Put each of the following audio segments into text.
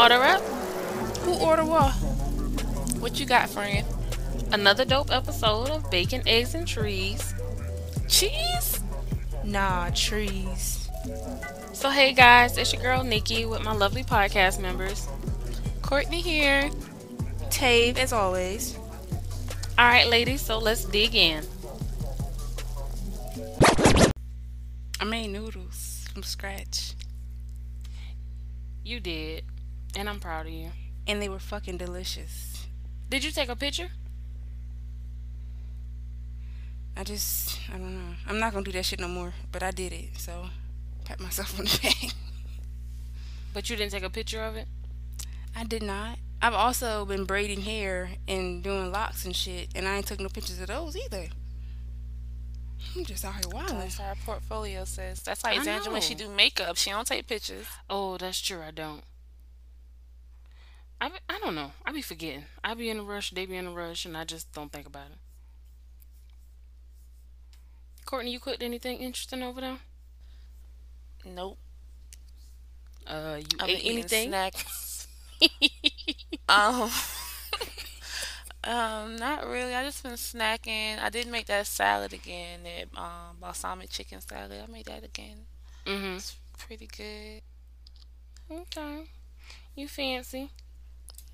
Order up. Who order what? What you got, friend? Another dope episode of Bacon, Eggs, and Trees. Cheese? Nah, trees. So, hey guys, it's your girl Nikki with my lovely podcast members. Courtney here. Tave, as always. All right, ladies, so let's dig in. I made noodles from scratch. You did, and I'm proud of you. And they were fucking delicious. Did you take a picture? I just, I don't know. I'm not gonna do that shit no more, but I did it, so pat myself on the back. But you didn't take a picture of it? I did not. I've also been braiding hair and doing locks and shit, and I ain't took no pictures of those either. I'm just out here wilding. That's how our portfolio says. That's like I Angela when she know. do makeup. She don't take pictures. Oh, that's true. I don't. I, be, I don't know. I be forgetting. I be in a rush. They be in a rush, and I just don't think about it. Courtney, you cooked anything interesting over there? Nope. Uh, you I've ate been eating anything? snacks. um, um, not really. I just been snacking. I did make that salad again. That um balsamic chicken salad. I made that again. Mm-hmm. It's pretty good. Okay. You fancy?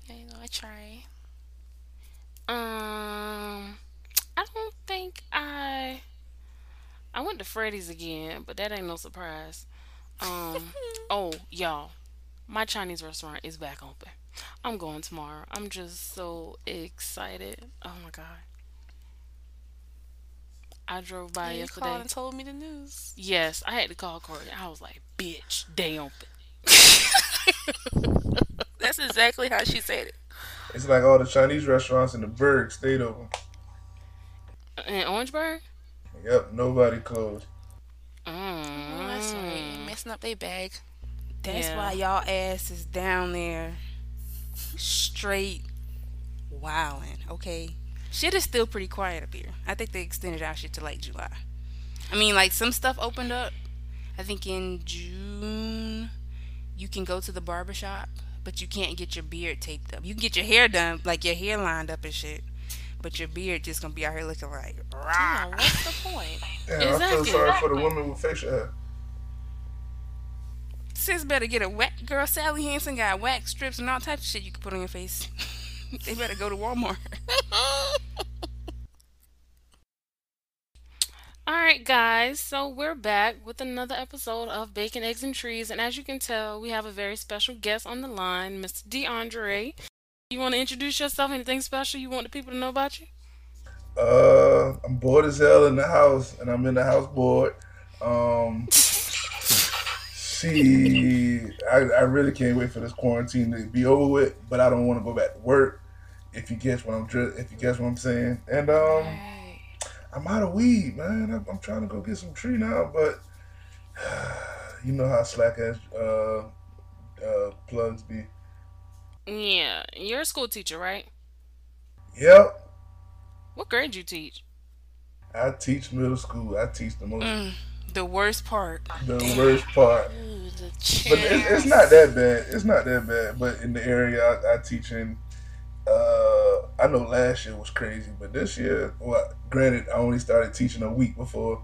Yeah, you know, I try. Um, I don't think I. I went to Freddy's again, but that ain't no surprise. Um, oh, y'all, my Chinese restaurant is back open. I'm going tomorrow. I'm just so excited. Oh my god. I drove by you yesterday. called and told me the news. Yes, I had to call Courtney. I was like, "Bitch, they open." That's exactly how she said it. It's like all the Chinese restaurants in the Berg stayed open. In Orangeburg. Yep, nobody closed. Mm. Oh, that's right. Messing up their bag. That's Yeah. why y'all ass is down there straight wilding, okay? Shit is still pretty quiet up here. I think they extended our shit to like July. I mean, like some stuff opened up. I think in June you can go to the barber shop, but you can't get your beard taped up. You can get your hair done, like your hair lined up and shit. But your beard just gonna be out here looking like Yeah, rah. what's the point? Damn, I Exactly. feel sorry for the woman with facial hair. Sis better get a wax girl. Sally Hansen got wax strips and all types of shit you can put on your face. they better go to Walmart. All right, guys. So we're back with another episode of Bacon, Eggs, and Trees, and as you can tell, we have a very special guest on the line, Mr. DeAndre. You want to introduce yourself? Anything special you want the people to know about you? Uh, I'm bored as hell in the house, and I'm in the house bored. Um, she, I, I really can't wait for this quarantine to be over with, but I don't want to go back to work. If you guess what I'm, if you guess what I'm saying, and um. I'm out of weed, man. I'm, I'm trying to go get some tree now, but you know how slack ass uh, uh, plugs be. Yeah, you're a school teacher, right? Yep, What grade you teach? I teach middle school. I teach the most, Mm, the worst part. the worst part. Ooh, the But it, it's not that bad. It's not that bad. But in the area I, I teach in, uh, I know last year was crazy, but this year, well, granted, I only started teaching a week before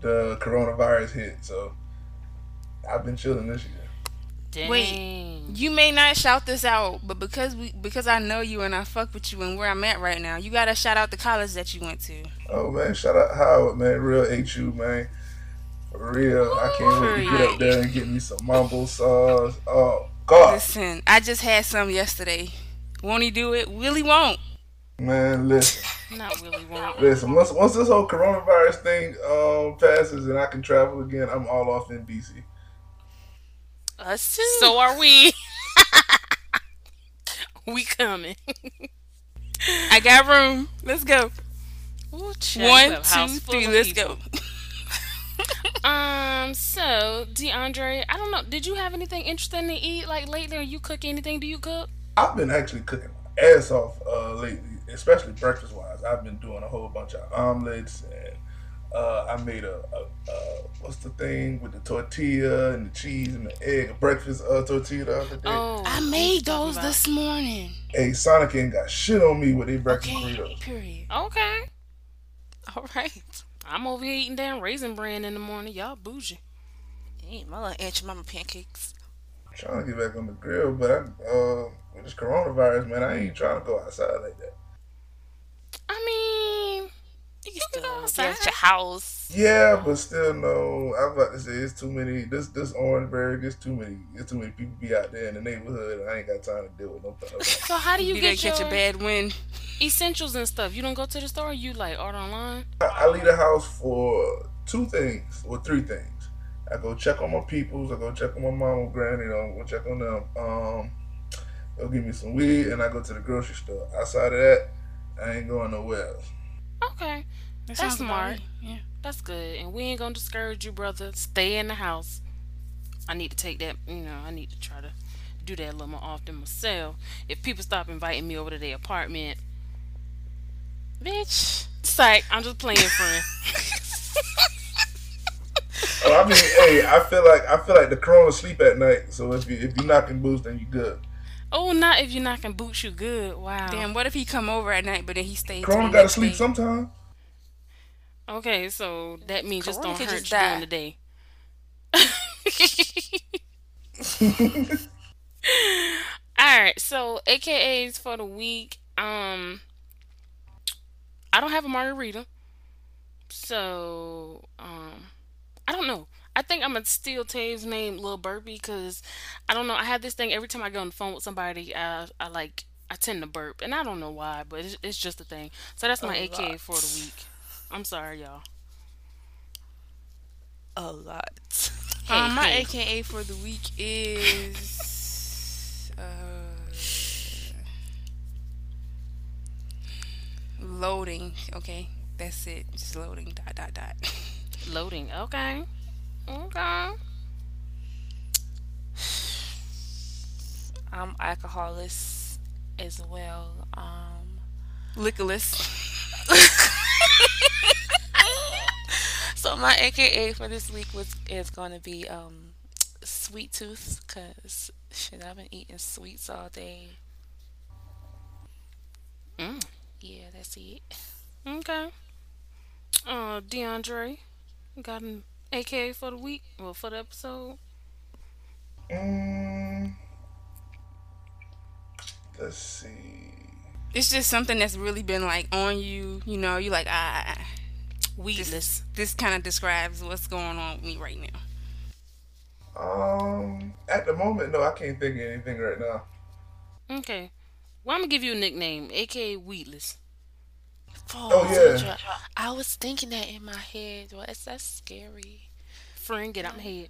the coronavirus hit, so I've been chilling this year. Dang. Wait. You may not shout this out, but because we because I know you and I fuck with you and where I'm at right now, you gotta shout out the college that you went to. Oh man, shout out Howard, man, real HU, man, for real. I can't wait to get up there and get me some mambo sauce. Oh God, Listen, I just had some yesterday. Won't he do it? Willie won't. man, listen. Not Willie won't. Listen, once once this whole coronavirus thing um passes and I can travel again, I'm all off in DC. Us too. So are we. we coming. I got room. Let's go. Ooh, child, you One, have a house two, full three. of Let's people. go. Um, so DeAndre, I don't know. Did you have anything interesting to eat like lately? Or you cook anything? Do you cook? I've been actually cooking my ass off uh, lately, especially breakfast wise. I've been doing a whole bunch of omelets and Uh, I made a, a, a what's the thing with the tortilla and the cheese and the egg, a breakfast uh, tortilla the other day. Oh, I made those about? this morning. Hey, Sonic ain't got shit on me with their breakfast Okay. burritos. Period. Okay. All right. I'm over here eating damn raisin bran in the morning. Y'all bougie. Hey, my little Aunt mama pancakes. I'm trying to get back on the grill, but I, uh, with this coronavirus, man, I ain't trying to go outside like that. I mean, You You can can go still be at outside. your house. Yeah, but still, no. I'm about to say it's too many. This this Orangeburg, it's too many. It's too many people be out there in the neighborhood. I ain't got time to deal with no. no so how do you You get didn't catch your a bad wind. essentials and stuff? You don't go to the store. You like order online. I, I leave the house for two things or three things. I go check on my peoples. I go check on my mom and granny. I go check on them. Um, they'll give me some weed, and I go to the grocery store. Outside of that, I ain't going nowhere else. Okay, That That's smart. Yeah. that's good. And we ain't gonna discourage you, brother. Stay in the house. I need to take that. You know, I need to try to do that a little more often myself. If people stop inviting me over to their apartment, bitch, psych. I'm just playing, friend. Oh, I mean, hey, I feel like I feel like the corona sleep at night. So if you if you knocking boots, then you good. Oh, not if you're knocking boots. You good? Wow. Damn, what if he come over at night, but then he stays? till Corona the got to next sleep day? sometime. Okay, so that means just Corona don't could hurt just you during die. the day. All right, so AKAs for the week. Um, I don't have a margarita, so um, I don't know. I think I'm gonna steal Tave's name, Lil Burpee, because I don't know. I have this thing every time I get on the phone with somebody, I, I like I tend to burp, and I don't know why, but it's, it's just a thing. So that's my A AKA lot. for the week. I'm sorry, y'all. A lot. Um, my hey. AKA for the week is uh, loading. Okay, that's it. Just loading. Dot dot dot. Loading. Okay. Okay. I'm alcoholist as well. Um, Liquorless. so my AKA for this week was is going to be um, sweet tooth because shit, I've been eating sweets all day. Mm. Yeah, that's it. Okay. Uh, DeAndre, got an AKA for the week? Well, for the episode? Mm, let's see. It's just something that's really been like on you. You know, you like ah. Weedless. This, this kind of describes what's going on with me right now. Um, at the moment, no, I can't think of anything right now. Okay. Well, I'm gonna give you a nickname, AKA Weedless. Oh, yeah. Sandra, I was thinking that in my head. Well, it's that's scary. Friend, get out my head.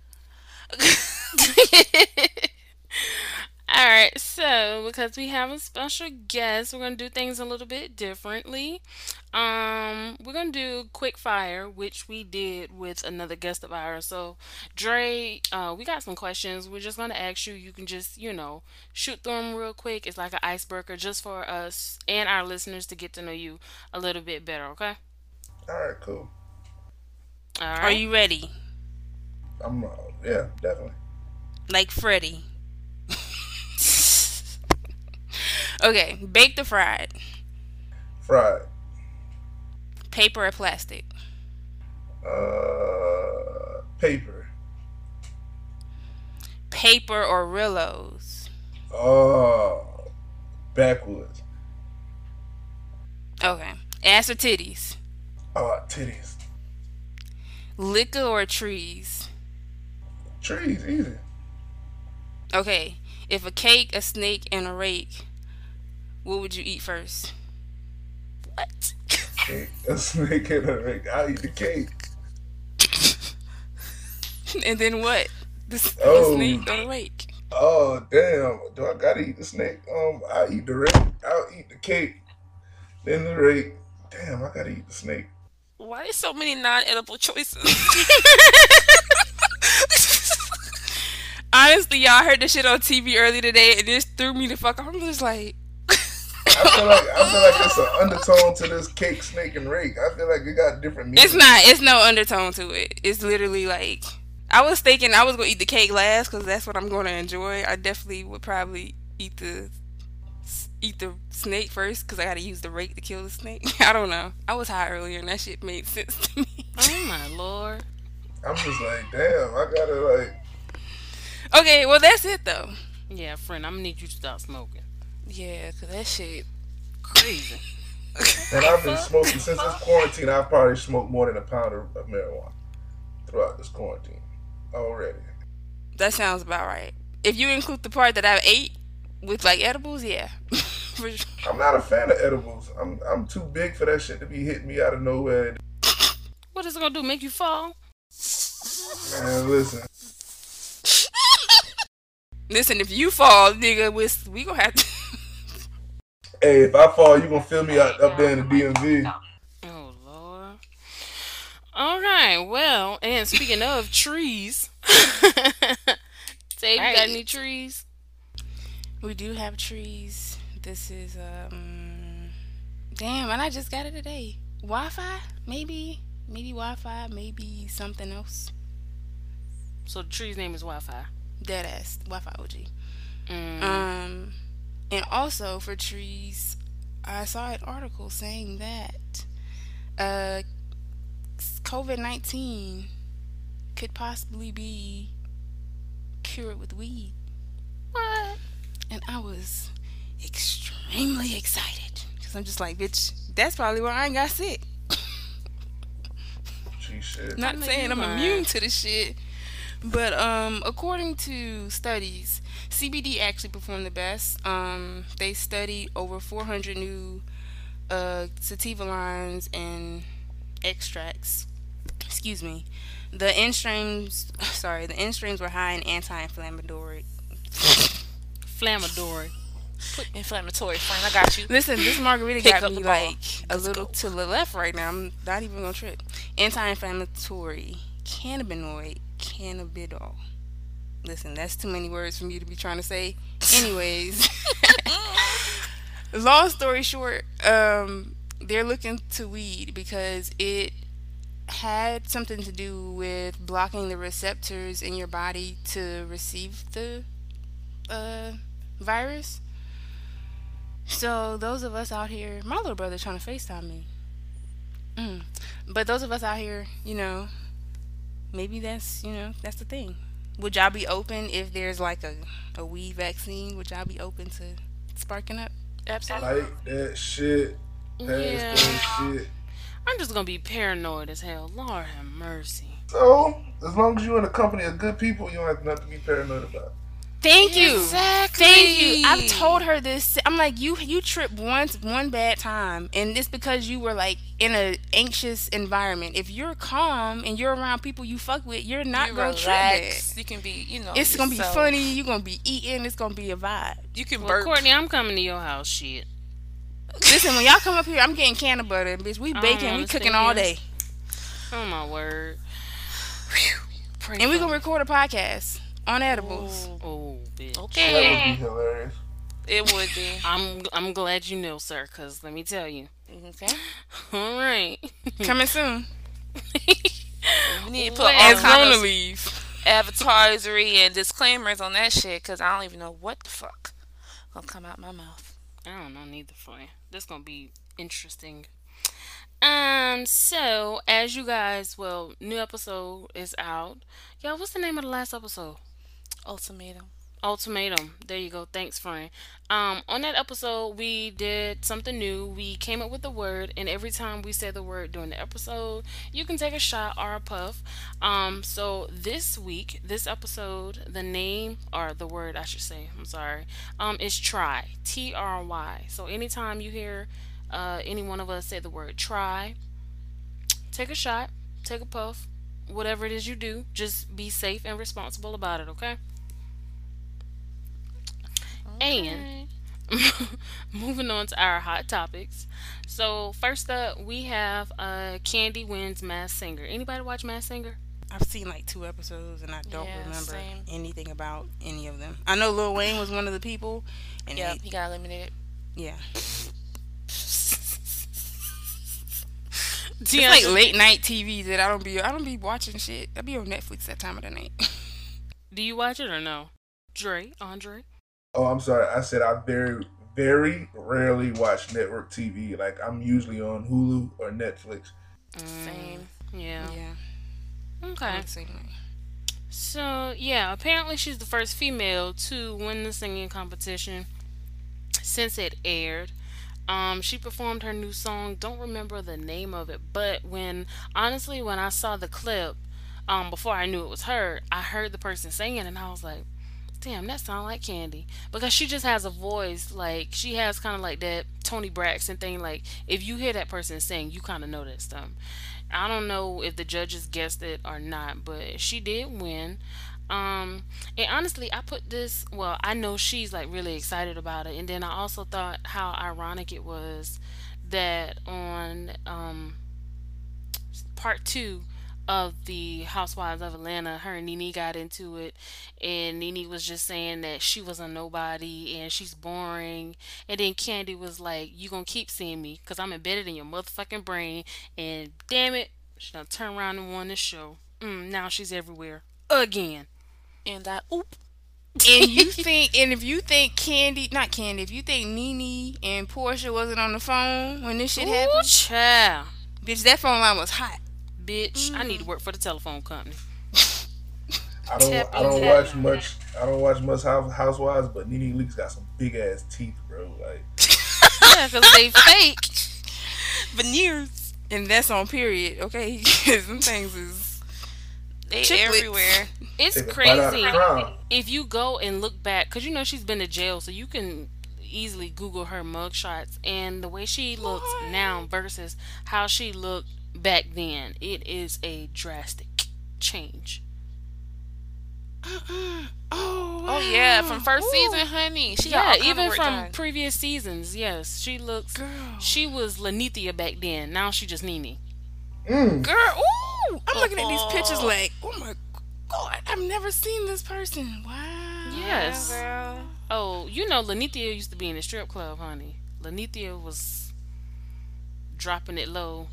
All right, so because we have a special guest, we're gonna do things a little bit differently. Um, we're gonna do quick fire, which we did with another guest of ours. So, Dre, uh, we got some questions. We're just gonna ask you. You can just, you know, shoot through them real quick. It's like an icebreaker, just for us and our listeners to get to know you a little bit better. Okay. All right, cool. All right. Are you ready? I'm, uh, yeah, definitely. Like Freddy. Okay, baked or fried? Fried. Paper or plastic? Uh, paper. Paper or Rillos? Oh, backwoods. Okay. Ass or titties? Oh, titties. Liquor or trees? Trees, easy. Okay. If a cake, a snake, and a rake, what would you eat first? What? Cake, a snake and a rake. I'll eat the cake. and then what? The, s- the Oh. snake or the rake? Oh, damn. Do I gotta eat the snake? Um, I'll eat the rake. I'll eat the cake. Then the rake. Damn, I gotta eat the snake. Why is so many non-edible choices? Honestly, y'all I heard this shit on TV early today, and it just threw me the fuck. off. I'm just like, I feel like I feel like it's an undertone to this cake, snake, and rake. I feel like it got different meanings. It's not. It's no undertone to it. It's literally like I was thinking I was gonna eat the cake last because that's what I'm going to enjoy. I definitely would probably eat the eat the snake first because I got to use the rake to kill the snake. I don't know. I was high earlier and that shit made sense to me. Oh my lord. I'm just like, damn, I gotta like. okay, well that's it though. Yeah, friend, I'm gonna need you to stop smoking. Yeah, cause that shit. Crazy. And I've been smoking since this quarantine. I've probably smoked more than a pound of, of marijuana throughout this quarantine already. That sounds about right. If you include the part that I've ate with like edibles, yeah. Sure. I'm not a fan of edibles. I'm I'm too big for that shit to be hitting me out of nowhere. What is it gonna do? Make you fall? Man, listen. Listen, if you fall, nigga, we we gonna have to. Hey, if I fall, you gonna feel me out up there in the DMV. Oh lord. All right. Well, and speaking of trees, Dave, you got any trees? we do have trees. This is um, damn, and I just got it today. Wi-Fi, maybe, maybe Wi-Fi, maybe something else. So the tree's name is Wi-Fi. Dead ass Wi-Fi OG. Mm. Um, and also for trees, I saw an article saying that uh, COVID nineteen could possibly be cured with weed, what? and I was extremely excited because I'm just like, bitch, that's probably why I ain't got sick. Gee, shit. Not saying I'm lying. immune to the shit, but um, according to studies, CBD actually performed the best. Um, they studied over 400 new uh, sativa lines and extracts. Excuse me. The N streams, sorry, the N streams were high in anti-inflammatory. inflammatory, Inflammatory friend, I got you. Listen, this margarita Pick got me like a Let's little go. to the left right now. I'm not even gonna trip. Anti-inflammatory, cannabinoid, cannabidol. Listen, that's too many words for me to be trying to say. Anyways, long story short, um, they're looking to weed because it had something to do with blocking the receptors in your body to receive the uh, virus. So those of us out here, my little brother trying to FaceTime me. Mm. But those of us out here, you know, maybe that's you know that's the thing. Would y'all be open if there's like a a weed vaccine? Would y'all be open to sparking up? Absolutely. Like that shit. Pass Yeah. that shit. I'm just gonna be paranoid as hell. Lord have mercy. So, as long as you're in the company of good people, you don't have nothing to be paranoid about. Thank you. Exactly. Thank you. I've told her this. I'm like, you you tripped once one bad time, and it's because you were like in a anxious environment. If you're calm and you're around people you fuck with, you're not you gonna trip bad. relax. You can be, you know. It's gonna be funny. You're gonna be eating. It's gonna be a vibe. You can Well, burp. Courtney, I'm coming to your house. Shit. Listen, when y'all come up here, I'm getting can of butter, bitch. We baking, we cooking all day, understand. Oh my word. Pray and we for gonna record a podcast on edibles. Oh, bitch. That Okay. would be hilarious. It would be. I'm I'm glad you know, sir, because let me tell you. Okay. All right. Coming soon. We need to put Well, all As kind Rona of leave. advertisery and disclaimers on that shit because I don't even know what the fuck gonna come out my mouth. I don't know neither for you. This gonna be interesting. Um, so as you guys, well, new episode is out. Y'all, what's the name of the last episode? Ultimatum. Ultimatum. There you go. Thanks, friend. Um, on that episode, we did something new. We came up with a word, and every time we say the word during the episode, you can take a shot or a puff. Um, so this week, this episode, the name or the word I should say, I'm sorry, um, is try. T R Y. So anytime you hear uh, any one of us say the word try, take a shot, take a puff, whatever it is you do, just be safe and responsible about it, okay? And moving on to our hot topics. So first up, we have uh, Kandi Wins Masked Singer. Anybody watch Masked Singer? I've seen like two episodes and I don't Yeah, remember same. anything about any of them. I know Lil Wayne was one of the people, and Yeah, he- he got eliminated. Yeah. It's Deandra, like late night TV that I don't be I don't be watching shit. I be on Netflix that time of the night. do you watch it or no? Dre, Andre. Oh, I'm sorry. I said I very, very rarely watch network TV. Like I'm usually on Hulu or Netflix. Same. Yeah. yeah. Okay. Same. So yeah, apparently she's the first female to win the singing competition since it aired. Um, she performed her new song. Don't remember the name of it, but when honestly, when I saw the clip, um, before I knew it was her, I heard the person singing, and I was like, "Damn, that sounds like Kandi." Because she just has a voice like she has kind of like that Toni Braxton thing. Like if you hear that person sing, you kind of know that stuff. I don't know if the judges guessed it or not, but she did win. Um, and honestly, I put this. Well, I know she's like really excited about it, and then I also thought how ironic it was that on um part two of the Housewives of Atlanta, her and Nene got into it, and Nene was just saying that she was a nobody and she's boring, and then Kandi was like, "You gonna keep seeing me because I'm embedded in your motherfucking brain," and damn it, she done turn around and won the show. Mm, now she's everywhere again. And I oop. And you think, and if you think Kandi, not Kandi, if you think Nene and Porsha wasn't on the phone when this shit Ooh, happened, child. bitch, that phone line was hot. Bitch, I need to mm. work for the telephone company. I don't. Tap I don't watch much. I don't watch much Housewives, but Nene Leakes got some big ass teeth, bro. Like Yeah, because they fake. Veneers. And that's on period, okay? 'Cause them things is. They Chiclets. everywhere. It's take a bite out crazy. If you go and look back, because you know she's been to jail, so you can easily Google her mugshots and the way she looks now versus how she looked back then. It is a drastic change. Oh, Oh yeah, from first Ooh. season, honey. She Yeah, even from done. previous seasons. Yes, she looks. Girl. She was Lanithia back then. Now she just Nene. Mm. Girl, ooh! I'm looking at these pictures like, oh my god, I've never seen this person. Wow. Yes. girl. Oh, you know, Lanithia used to be in the strip club, honey. Lanithia was dropping it low.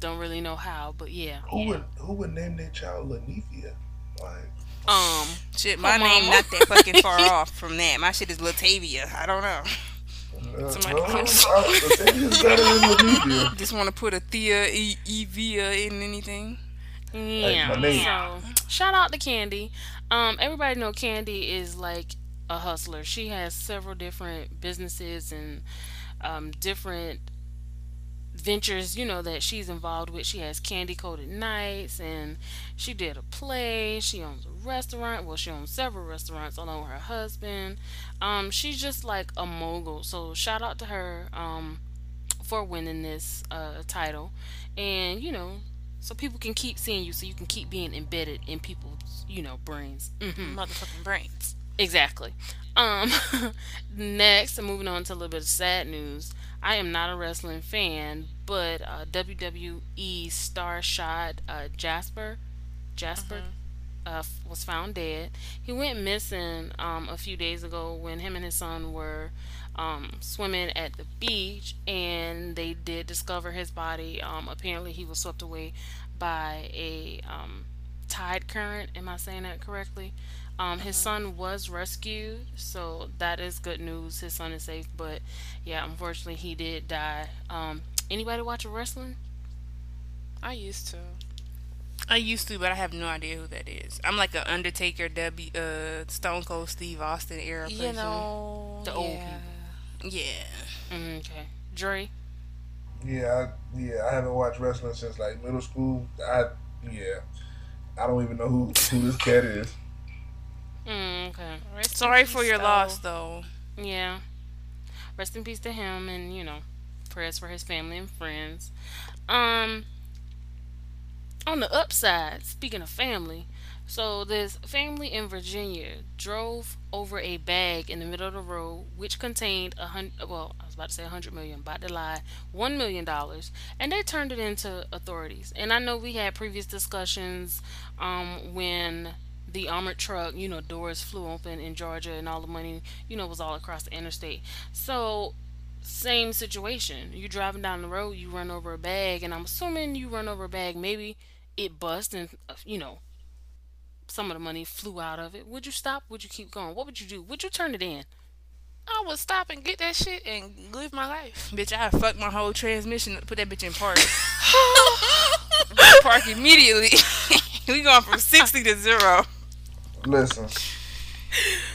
Don't really know how, but yeah. Who would who would name their child Lanithia? Like Um, Shit, my Her name mama. not that fucking far off from that. My shit is Latavia. I don't know. Somebody well, I- Latavia's better than Lanithia. Just want to put a Thea E Evia in anything. yeah. my. So, shout out to Kandi. Um, everybody know Kandi is like a hustler. She has several different businesses and um, different ventures, you know, that she's involved with. She has Kandi Koated Nights and she did a play. She owns a restaurant. Well, she owns several restaurants along with her husband. Um, she's just like a mogul. So shout out to her um, for winning this uh, title. And, you know, so people can keep seeing you so you can keep being embedded in people's, you know, brains. hmm Motherfucking brains. Exactly. Um, next, moving on to a little bit of sad news. I am not a wrestling fan, but uh, WWE star Shad uh, Gaspard, Gaspard, uh, f- was found dead. He went missing um, a few days ago when him and his son were um, swimming at the beach, and they did discover his body. Um, apparently, he was swept away by a um, tide current. Am I saying that correctly? Um, his son was rescued, so that is good news. His son is safe, but yeah, unfortunately, he did die. Um, anybody watch wrestling? I used to. I used to, but I have no idea who that is. I'm like a Undertaker, W, uh, Stone Cold Steve Austin era person. You know, The old yeah. Yeah. Mm, okay, Dre. Yeah, I, yeah. I haven't watched wrestling since like middle school. I yeah. I don't even know who who this cat is. Mm, okay, Rest Sorry for your though. loss, though. yeah. Rest in peace to him, and you know, prayers for his family and friends. Um, on the upside, speaking of family, so this family in Virginia drove over a bag in the middle of the road which contained a hundred. Well, I was about to say a hundred million, about to lie, one million dollars, and they turned it into authorities. And I know we had previous discussions um, when the armored truck, you know, doors flew open in Georgia, and all the money, you know, was all across the interstate. So same situation. You driving down the road, you run over a bag, and I'm assuming you run over a bag. Maybe it bust, and uh, you know some of the money flew out of it. Would you stop? Would you keep going? What would you do? Would you turn it in? I would stop and get that shit and live my life. Bitch, I fuck my whole transmission put that bitch in park. park immediately. we going from 60 to zero. Listen,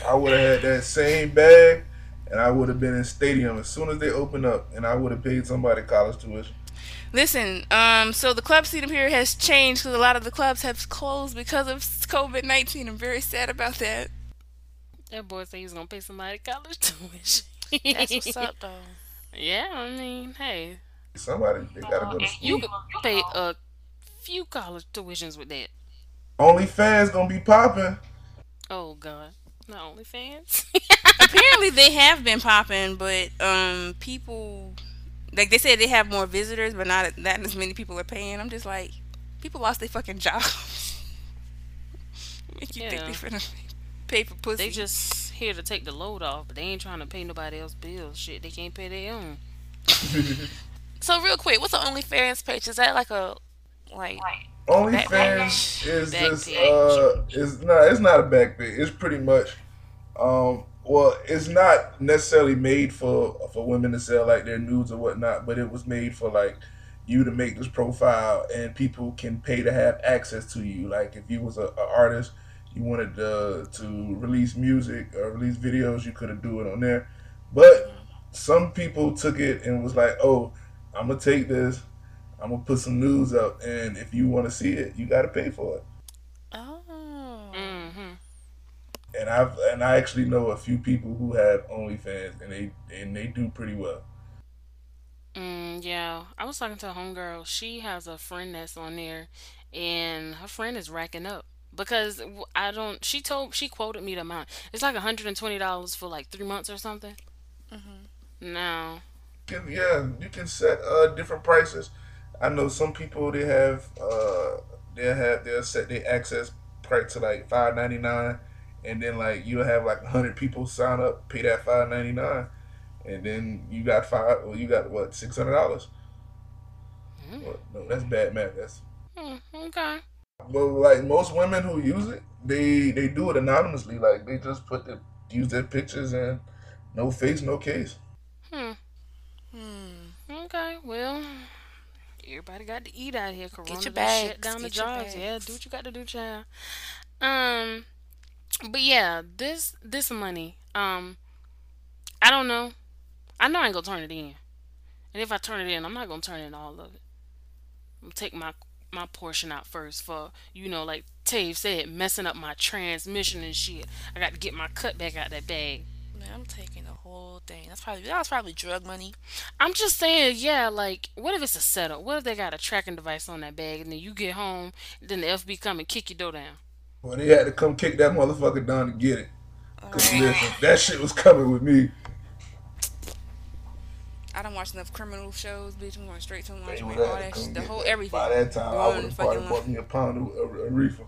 I would have had that same bag, and I would have been in stadium as soon as they opened up, and I would have paid somebody college tuition. Listen, um, so the club scene up here has changed because a lot of the clubs have closed because of COVID 19. I'm very sad about that. That boy said he's gonna pay somebody college tuition. That's what's up, though. Yeah, I mean, hey, Somebody they gotta go to school. you school. could pay a few college tuitions with that. OnlyFans gonna be popping. Oh God, not OnlyFans. Apparently, they have been popping, but um, people like they said they have more visitors, but not that as many people are paying. I'm just like, people lost their fucking jobs. Make you think Yeah. they finna pay for pussy? they just here to take the load off, but they ain't trying to pay nobody else bills. Shit, they can't pay their own. So real quick, what's an OnlyFans page? Is that like a like? OnlyFans is Back just page. uh is no, it's not a back page. It's pretty much um well, it's not necessarily made for for women to sell like their nudes or whatnot, but it was made for like you to make this profile and people can pay to have access to you. Like if you was a, a artist, you wanted to, to release music or release videos, you could have do it on there. But some people took it and was like, "Oh, I'm gonna take this, I'm gonna put some news up, and if you want to see it, you got to pay for it." Oh. Mm-hmm. And I've and I actually know a few people who have OnlyFans, and they and they do pretty well. Mm, yeah, I was talking to a homegirl. She has a friend that's on there, and her friend is racking up because I don't. She told she quoted me the amount. It's like hundred and twenty dollars for like three months or something. No, You can- yeah, you can set uh different prices. I know some people they have uh they have they'll set their access price to like five ninety nine, and then like you'll have like hundred people sign up, pay that five ninety nine, and then you got five. Well, you got what six hundred dollars. Well, no, that's bad math. That's Hmm, okay. well, like most women who use it, they they do it anonymously. Like they just put the use their pictures and no face, no case. Hmm. Hmm. Okay. Well, everybody got to eat out here. Corona your bags, shut down the get your jobs. Yeah, do what you got to do, child. Um, but yeah, this this money. Um, I don't know. I know I ain't gonna turn it in, and if I turn it in, I'm not gonna turn in all of it. I'm gonna take my my portion out first for you know, like Tave said, messing up my transmission and shit. I got to get my cut back out that bag. Man, I'm taking the whole thing. That's probably that was probably drug money. I'm just saying, yeah, like, what if it's a setup? What if they got a tracking device on that bag and then you get home, then the FB come and kick your door down? Well, they had to come kick that motherfucker down to get it. Cause listen, that shit was coming with me. I don't watch enough criminal shows, bitch. I'm going straight to lingerie, all that shit, the whole that. everything. By that time, I Going would have probably bought me a pound of a, a reefer.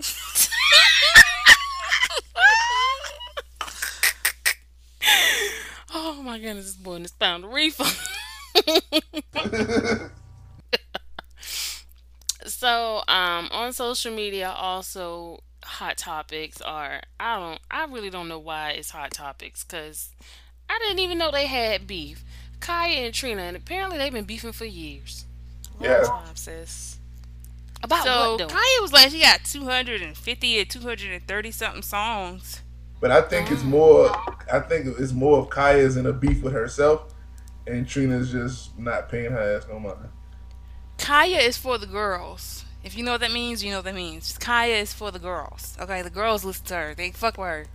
Oh my goodness, this boy just found a reefer. so, um, on social media, also hot topics are I don't I really don't know why it's hot topics because I didn't even know they had beef. Khia and Trina, and apparently they've been beefing for years. Yeah. Long time, sis. About So what though? Kanye was like, she got 250 or 230 something songs. But I think it's more. I think it's more of Khia's in a beef with herself, and Trina's just not paying her ass no mind. Khia is for the girls. If you know what that means, you know what that means. Khia is for the girls. Okay, the girls listen to her. They fuck with her.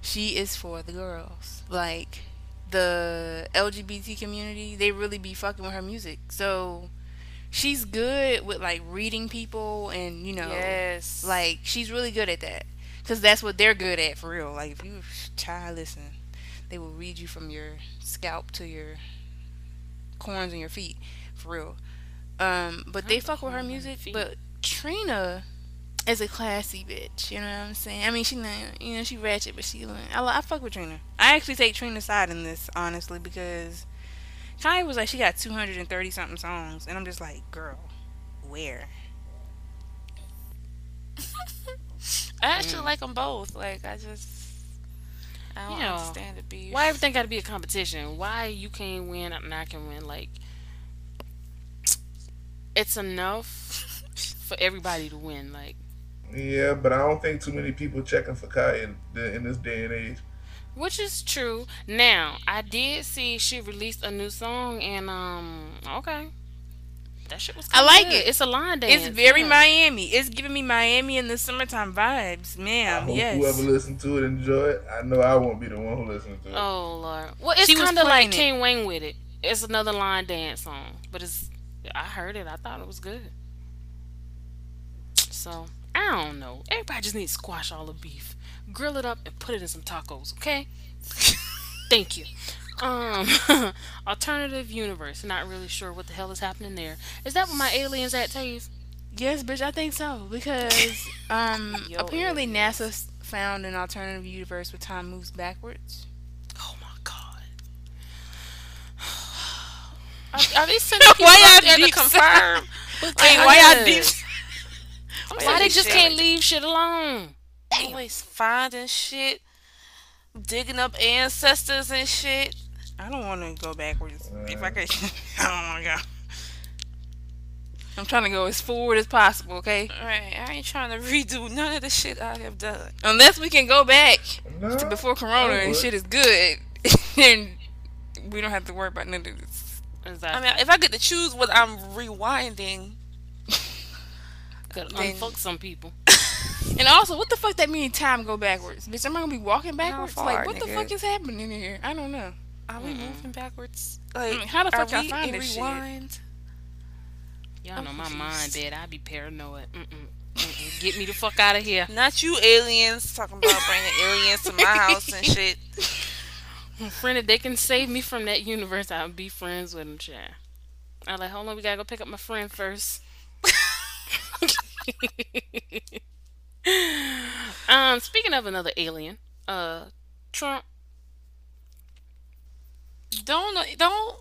She is for the girls. Like the LGBT community, they really be fucking with her music. So she's good with like reading people and you know, Yes. like she's really good at that. Cause that's what they're good at for real. Like if you child listen, they will read you from your scalp to your corns and your feet, for real. Um, but they fuck with her music. But Trina, is a classy bitch. You know what I'm saying? I mean, she you know she ratchet, but she I, I fuck with Trina. I actually take Trina's side in this honestly because Kanye was like she got 230 something songs, and I'm just like, girl, where? I actually like them both. Like I just. I don't You know, understand the beef. Why everything got to be a competition? Why you can't win and I can win? Like, it's enough for everybody to win. Like, Yeah, but I don't think too many people checking for Kai in, in this day and age. which is true. Now, I did see she released a new song, and um, okay, that shit was. I like good. it. It's a line dance. It's very yeah. Miami. It's giving me Miami in the summertime vibes, I ma'am. hope Yes. whoever listen to it enjoy it. I know I won't be the one who listens to it. Oh lord. Well, it's kind of like it. King Wayne with it. It's another line dance song, but it's. I heard it. I thought it was good. So I don't know. Everybody just needs to squash all the beef, grill it up, and put it in some tacos. Okay. Thank you. Um, alternative universe. Not really sure what the hell is happening there. Is that where my aliens at, Taze? Yes, bitch, I think so because um Yo, apparently NASA s- found an alternative universe where time moves backwards. Are, are they sending people Why out y'all there to deep confirm? Hey, I why y'all deep? Why they just can't leave shit alone? Always finding shit, digging up ancestors and shit. I don't want to go backwards. If I could, I don't want to go. I'm trying to go as forward as possible, okay? Right, I ain't trying to redo none of the shit I have done. Unless we can go back No, to before Corona and shit is good, and we don't have to worry about none of this. I mean, if I get to choose what I'm rewinding, I Could then- unfuck some people. And also, what the fuck that mean? Time go backwards, bitch. Am I gonna be walking backwards? far, like, what the fuck is happening here? I don't know. are we moving backwards? Like, how the fuck we find in this shit? Y'all I'm know my mind dead. I'd be paranoid. Mm-mm. Mm-mm. Get me the fuck out of here. Not you aliens talking about bringing aliens to my house and shit. Friend, if they can save me from that universe, I'll be friends with them, chat. I'm like, hold on, we gotta go pick up my friend first. um, speaking of another alien, uh, Trump. Don't don't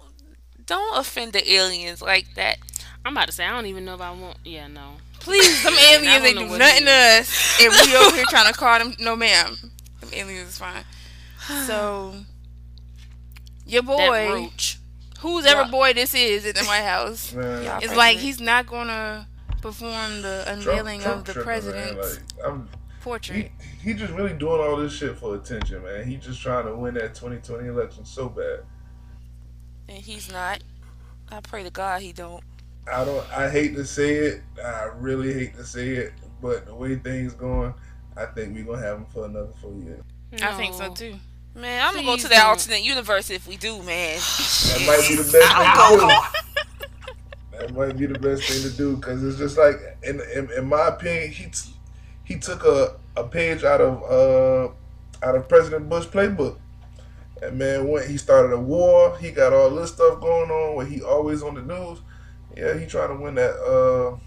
don't offend the aliens like that. I'm about to say I don't even know if I want. Yeah, no. Please, some I aliens know do nothing to us, and we over here trying to call them. No, ma'am. Some aliens is fine. So, your boy, roach. whose ever Yeah. boy this is in the White House, Man, it's President. like he's not gonna perform the unveiling Trump of the tripping, president's Like, I'm, portrait. he, he just really doing all this shit for attention, man. He just trying to win that 2020 election so bad. And he's not. I pray to God he don't. I don't. I hate to say it. I really hate to say it, but the way things going, I think we're gonna have him for another four years. I think so too. Man, I'm gonna go to that don't. alternate universe if we do, man. That might be the best thing to do. That might be the best thing to do because it's just like, in, in in my opinion, he t- he took a, a page out of uh out of President Bush playbook. And man, when he started a war, he got all this stuff going on where he always on the news. Yeah, he trying to win that uh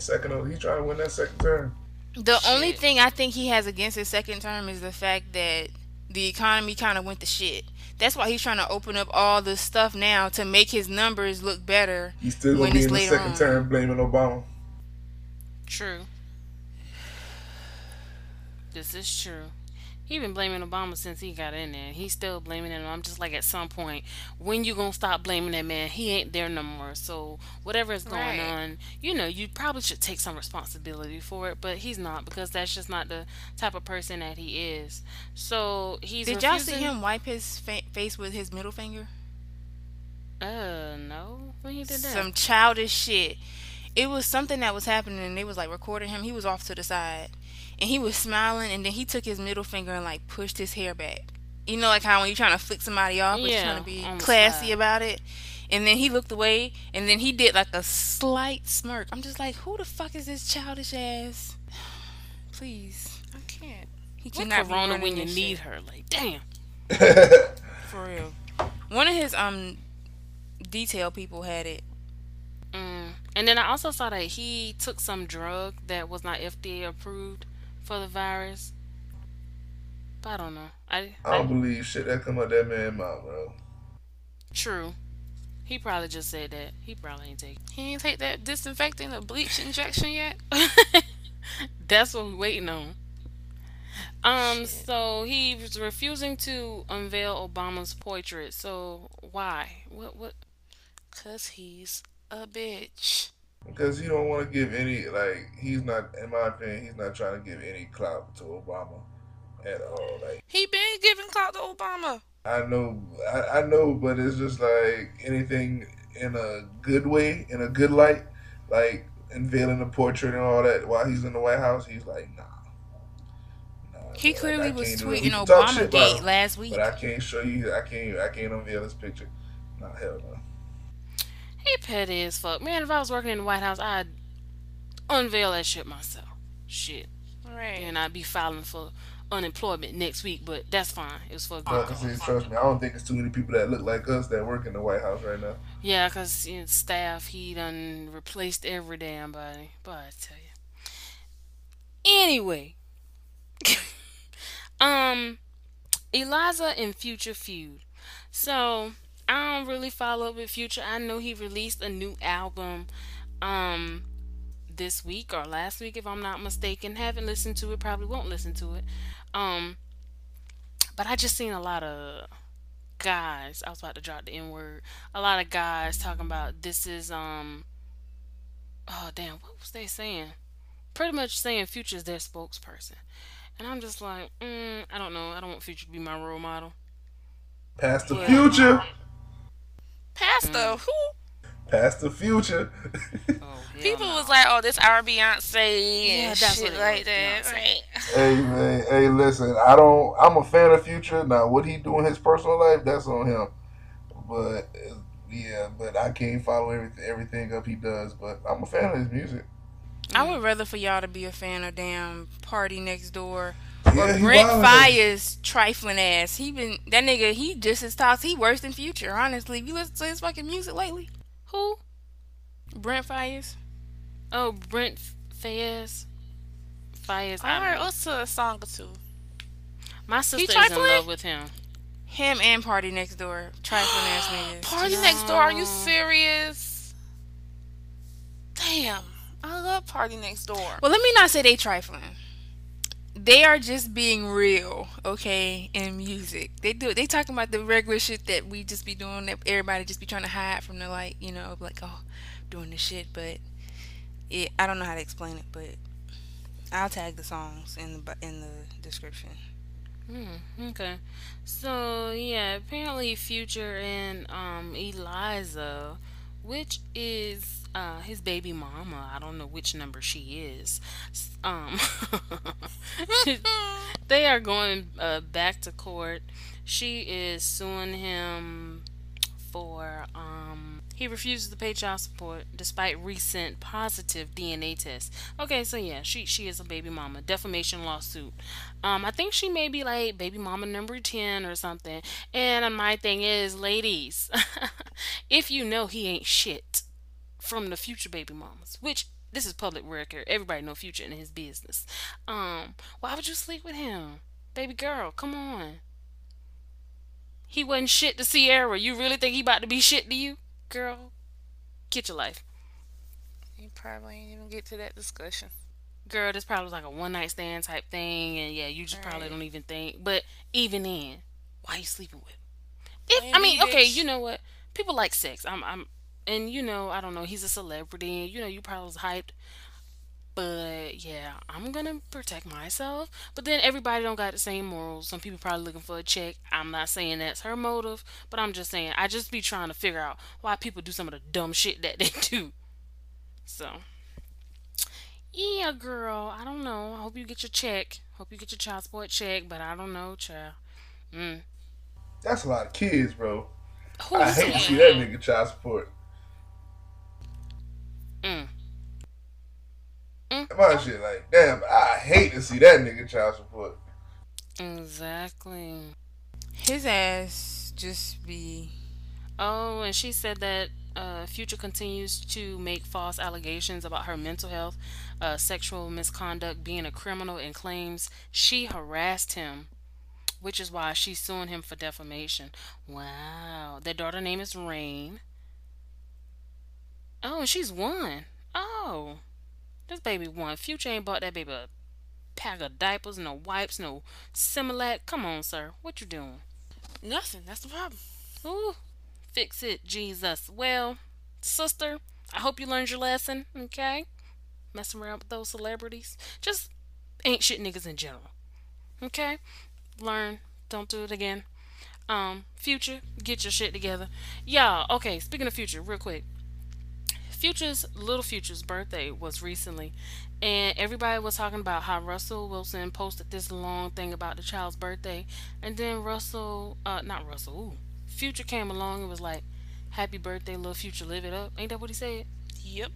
second. He trying to win that second term. The only thing I think he has against his second term is the fact that the economy kind of went to shit. That's why he's trying to open up all this stuff now to make his numbers look better. He's still gonna When be in the second on. term blaming Obama. True. This is true. He been blaming Obama since he got in there. He's still blaming him. I'm just like, at some point, when you gonna stop blaming that man? He ain't there no more. So whatever is going Right. on, you know, you probably should take some responsibility for it. But he's not because that's just not the type of person that he is. So he's. Did y'all see him wipe his fa- face with his middle finger? Uh, no. When he did that. Some childish shit. It was something that was happening and they was like recording him. He was off to the side. And he was smiling and then he took his middle finger and like pushed his hair back. You know like how when you're trying to flick somebody off but you're trying to be classy side. about it. And then he looked away and then he did like a slight smirk. I'm just like, who the fuck is this childish ass? Please. I can't. He With cannot be Corona running when you this need shit. her. Like, damn. For real. One of his um detail people had it. Mm. And then I also saw that he took some drug that was not FDA approved for the virus. But I don't know. I, I don't believe shit that come out that man mouth, bro. True. He probably just said that. He probably ain't take. He ain't take that disinfectant or bleach injection yet. That's what we're waiting on. Um, so he was refusing to unveil Obama's portrait. So why? What? What? Cause he's a bitch. Because he don't want to give any like he's not in my opinion he's not trying to give any clout to Obama at all. Like He been giving clout to Obama. I know I, I know, but it's just like anything in a good way, in a good light, like unveiling the portrait and all that while he's in the White House. He's like, nah. nah He clearly was can't do it. We tweeting can talk shit Obama Gate last week. But I can't show you. I can't. I can't unveil this picture. Nah, hell no. He petty as fuck. Man, if I was working in the White House, I'd unveil that shit myself. Shit. Right. And I'd be filing for unemployment next week, but that's fine. It was for a But good see, trust me, I don't think it's too many people that look like us that work in the White House right now. Yeah, because you know, staff, he done replaced every damn body. But I tell you. Anyway. um, Eliza and Future feud. So, I don't really follow up with Future. I know he released a new album um this week or last week if I'm not mistaken. Haven't listened to it, probably won't listen to it. Um but I just seen a lot of guys, I was about to drop the N word. A lot of guys talking about this is um oh damn, what was they saying? Pretty much saying Future's their spokesperson. And I'm just like, mm, I don't know. I don't want Future to be my role model. Past the Yeah. future. Pastor, Mm. who? Past the future. Oh, People was like, "Oh, this our Beyonce and Yeah, that's shit like that." Beyonce. Right. hey man, hey listen, I don't. I'm a fan of Future. Now, what he do in his personal life, that's on him. But uh, yeah, but I can't follow everything everything up he does. But I'm a fan of his music. I would rather for y'all to be a fan of damn PartyNextDoor Yeah, or Brent wildin'. Faiyaz trifling ass. He been that nigga. He just as toxic. He worse than Future. Honestly, you listen to his fucking music lately? Who? Brent Faiyaz. Oh, Brent Faiyaz. Faiyaz. I I heard don't know. us to a song or two. My sister is in love with him. Him and PartyNextDoor. Trifling ass niggas. Party Just- next door? Are you serious? Damn, I love PartyNextDoor. Well, let me not say they trifling. They are just being real, okay, in music. They do. They talking about the regular shit that we just be doing. That everybody just be trying to hide from the light, you know, like oh, doing this shit. But it, I don't know how to explain it. But I'll tag the songs in the in the description. Hmm, okay. So yeah, apparently Future and um Eliza, which is uh his baby mama. I don't know which number she is. Um they are going uh, back to court. She is suing him for um he refuses to pay child support despite recent positive DNA tests. Okay, so yeah, she she is a baby mama. Defamation lawsuit. Um, I think she may be like baby mama number ten or something. And my thing is, ladies, if you know he ain't shit from the future baby mamas, which this is public record, everybody know future in his business. Um, why would you sleep with him, baby girl? Come on. He wasn't shit to Ciara. You really think he about to be shit to you? Girl, get your life. You probably ain't even get to that discussion. Girl, this probably was like a one night stand type thing, and yeah, you just probably Right. don't even think. But even then, why you sleeping with? him? If, I mean, okay, you know what? People like sex. I'm, I'm, and you know, I don't know. He's a celebrity. You know, you probably was hyped. But yeah, I'm gonna protect myself. But then everybody don't got the same morals. Some people probably looking for a check. I'm not saying that's her motive, but I'm just saying I just be trying to figure out why people do some of the dumb shit that they do. So yeah, girl. I don't know. I hope you get your check. Hope you get your child support check. But I don't know, child. Mm. That's a lot of kids, bro. Who I hate to see that nigga child support. Mm. My shit, like, damn, I hate to see that nigga child support. Exactly. His ass just be Oh, and she said that Uh, Future continues to make false allegations about her mental health, uh, sexual misconduct, being a criminal, and claims she harassed him, which is why she's suing him for defamation. Wow. Their daughter name is Reign. Oh, and she's one. Oh, this baby one. Future ain't bought that baby a pack of diapers, no wipes, no Similac. Come on, sir. What you doing? Nothing. That's the problem. Ooh, fix it, Jesus. Well, sister, I hope you learned your lesson, okay? Messing around with those celebrities. Just ain't shit niggas in general. Okay? Learn. Don't do it again. Um, future, get your shit together. Y'all, okay, speaking of future, real quick. Future's little Future's birthday was recently, and everybody was talking about how Russell Wilson posted this long thing about the child's birthday, and then Russell, uh, not Russell, ooh, Future came along and was like, "Happy birthday, little Future, live it up." Ain't that what he said? Yep.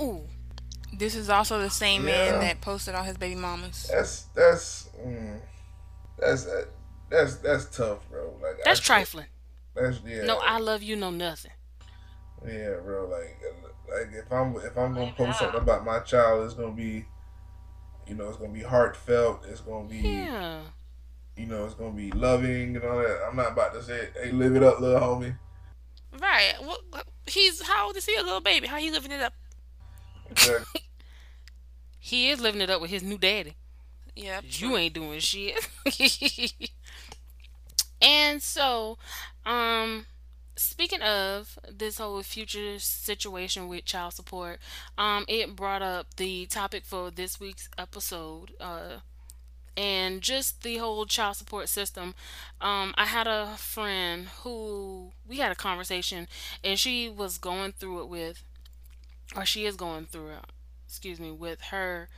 Ooh, This is also the same Yeah. man that posted all his baby mamas. That's that's mm, that's that's that's tough, bro. Like that's I- trifling. That's yeah. No, I love you, no nothing. Yeah, bro. Like, like if I'm if I'm gonna post something about my child, it's gonna be, you know, it's gonna be heartfelt. It's gonna be, Yeah. you know, it's gonna be loving and all that. I'm not about to say, hey, live it up, little homie. Right. What? He's how old is he? A little baby. How he living it up? Exactly. He is living it up with his new daddy. Yeah. You ain't doing shit. and so, um, speaking of this whole future situation with child support, um, it brought up the topic for this week's episode, uh, and just the whole child support system. Um, I had a friend who we had a conversation, and she was going through it with, or she is going through it, excuse me, with her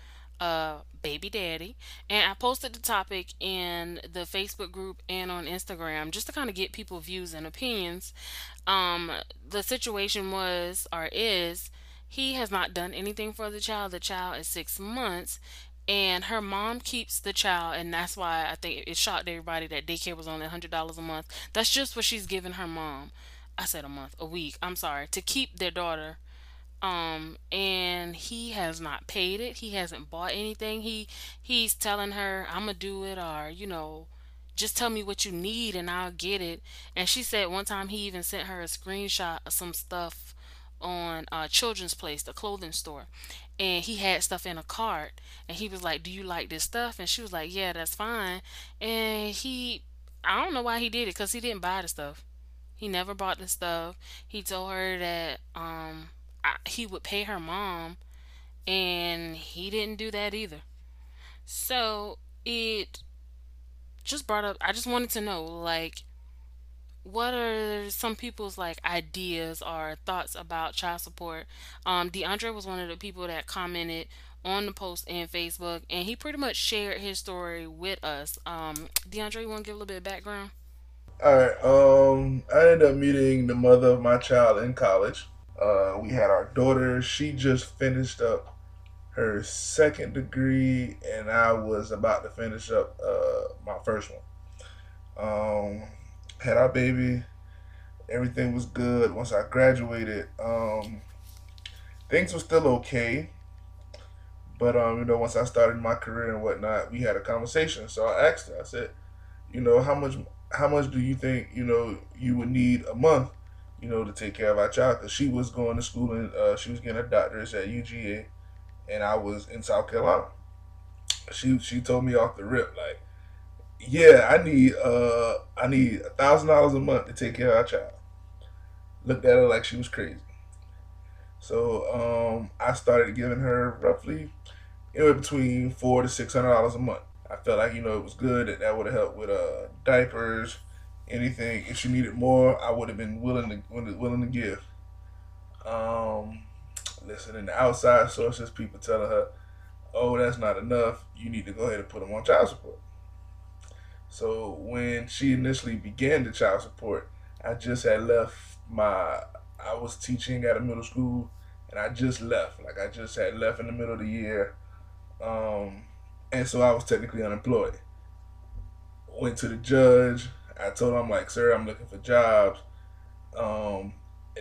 uh baby daddy and i posted the topic in the facebook group and on instagram just to kind of get people views and opinions. Um the situation was or is he has not done anything for the child. The child is six months and her mom keeps the child and that's why i think it shocked everybody that daycare was only $100 a month. That's just what she's giving her mom. I said a month a week i'm sorry to keep their daughter um and he has not paid it. He hasn't bought anything. He he's telling her i'm gonna do it or you know just tell me what you need and i'll get it. And she said one time he even sent her a screenshot of some stuff on uh children's place the clothing store. And he had stuff in a cart. And he was like do you like this stuff? And she was like yeah that's fine. And he i don't know why he did it because he didn't buy the stuff. He never bought the stuff. He told her that um he would pay her mom, and he didn't do that either. So it just brought up. I just wanted to know, like, what are some people's like ideas or thoughts about child support? Um, DeAndre was one of the people that commented on the post in Facebook, and he pretty much shared his story with us. Um, DeAndre, you want to give a little bit of background? All right. Um, I ended up meeting the mother of my child in college. Uh, we had our daughter. She just finished up her second degree, and I was about to finish up uh, my first one. Um, had our baby. Everything was good. Once I graduated, um, things were still okay. But um, you know, once I started my career and whatnot, we had a conversation. So I asked her. I said, you know, how much how much do you think you know you would need a month you know to take care of our child because she was going to school and uh, she was getting her doctorate at uga and i was in south carolina. She she told me off the rip like yeah i need uh i need a thousand dollars a month to take care of our child. Looked at her like she was crazy. So um i started giving her roughly anywhere between four to six hundred dollars a month. I felt like you know it was good that that would have helped with uh diapers, anything. If she needed more, I would have been willing to willing to give. Um, listen, in the outside sources, people telling her, "Oh, that's not enough. You need to go ahead and put them on child support." So when she initially began the child support, I just had left my. I was teaching at a middle school, and I just left. Like I just had left in the middle of the year. Um, and so I was technically unemployed. Went to the judge. I told him, I'm like, sir, I'm looking for jobs. Um,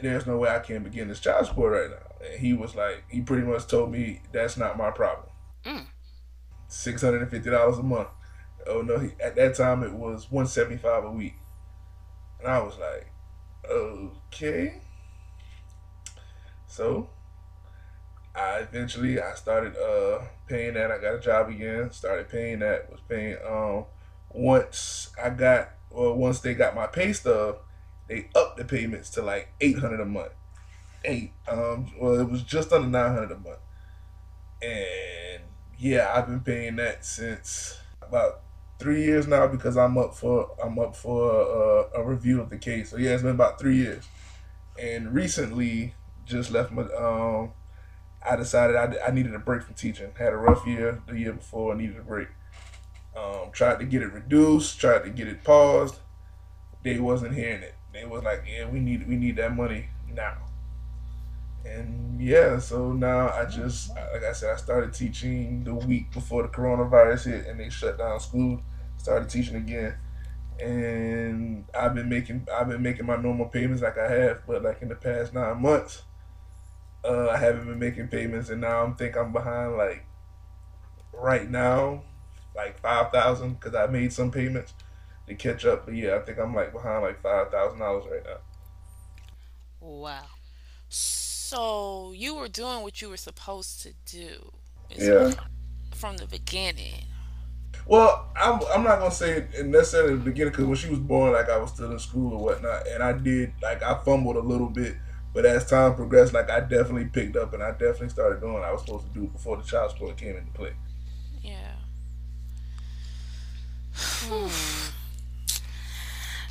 there's no way I can begin this child support right now. And he was like, he pretty much told me that's not my problem. Mm. Six hundred and fifty dollars a month. Oh no! He, at that time it was one seventy five a week, and I was like, okay. So I eventually I started uh paying that. I got a job again. Started paying that. Was paying um once I got well once they got my pay stub, they upped the payments to like eight hundred a month. Eight um well it was just under nine hundred a month. And yeah, I've been paying that since about three years now because I'm up for I'm up for a, a review of the case. So yeah, it's been about three years. And recently, just left my um I decided I, I needed a break from teaching. Had a rough year the year before. I needed a break. Um, tried to get it reduced. Tried to get it paused. They wasn't hearing it. They was like, "Yeah, we need we need that money now." And yeah, so now I just like I said, I started teaching the week before the coronavirus hit, and they shut down school. Started teaching again, and I've been making I've been making my normal payments like I have, but like in the past nine months uh, I haven't been making payments, and now I'm think I'm behind like right now, like five thousand because I made some payments to catch up. But yeah, I think I'm like behind like five thousand dollars right now. Wow. So you were doing what you were supposed to do. Is Yeah. From the beginning. Well, I'm, I'm not gonna say it necessarily the beginning because when she was born, like I was still in school or whatnot, and I did like I fumbled a little bit. But as time progressed, like I definitely picked up and I definitely started doing what I was supposed to do before the child support came into play. Hmm.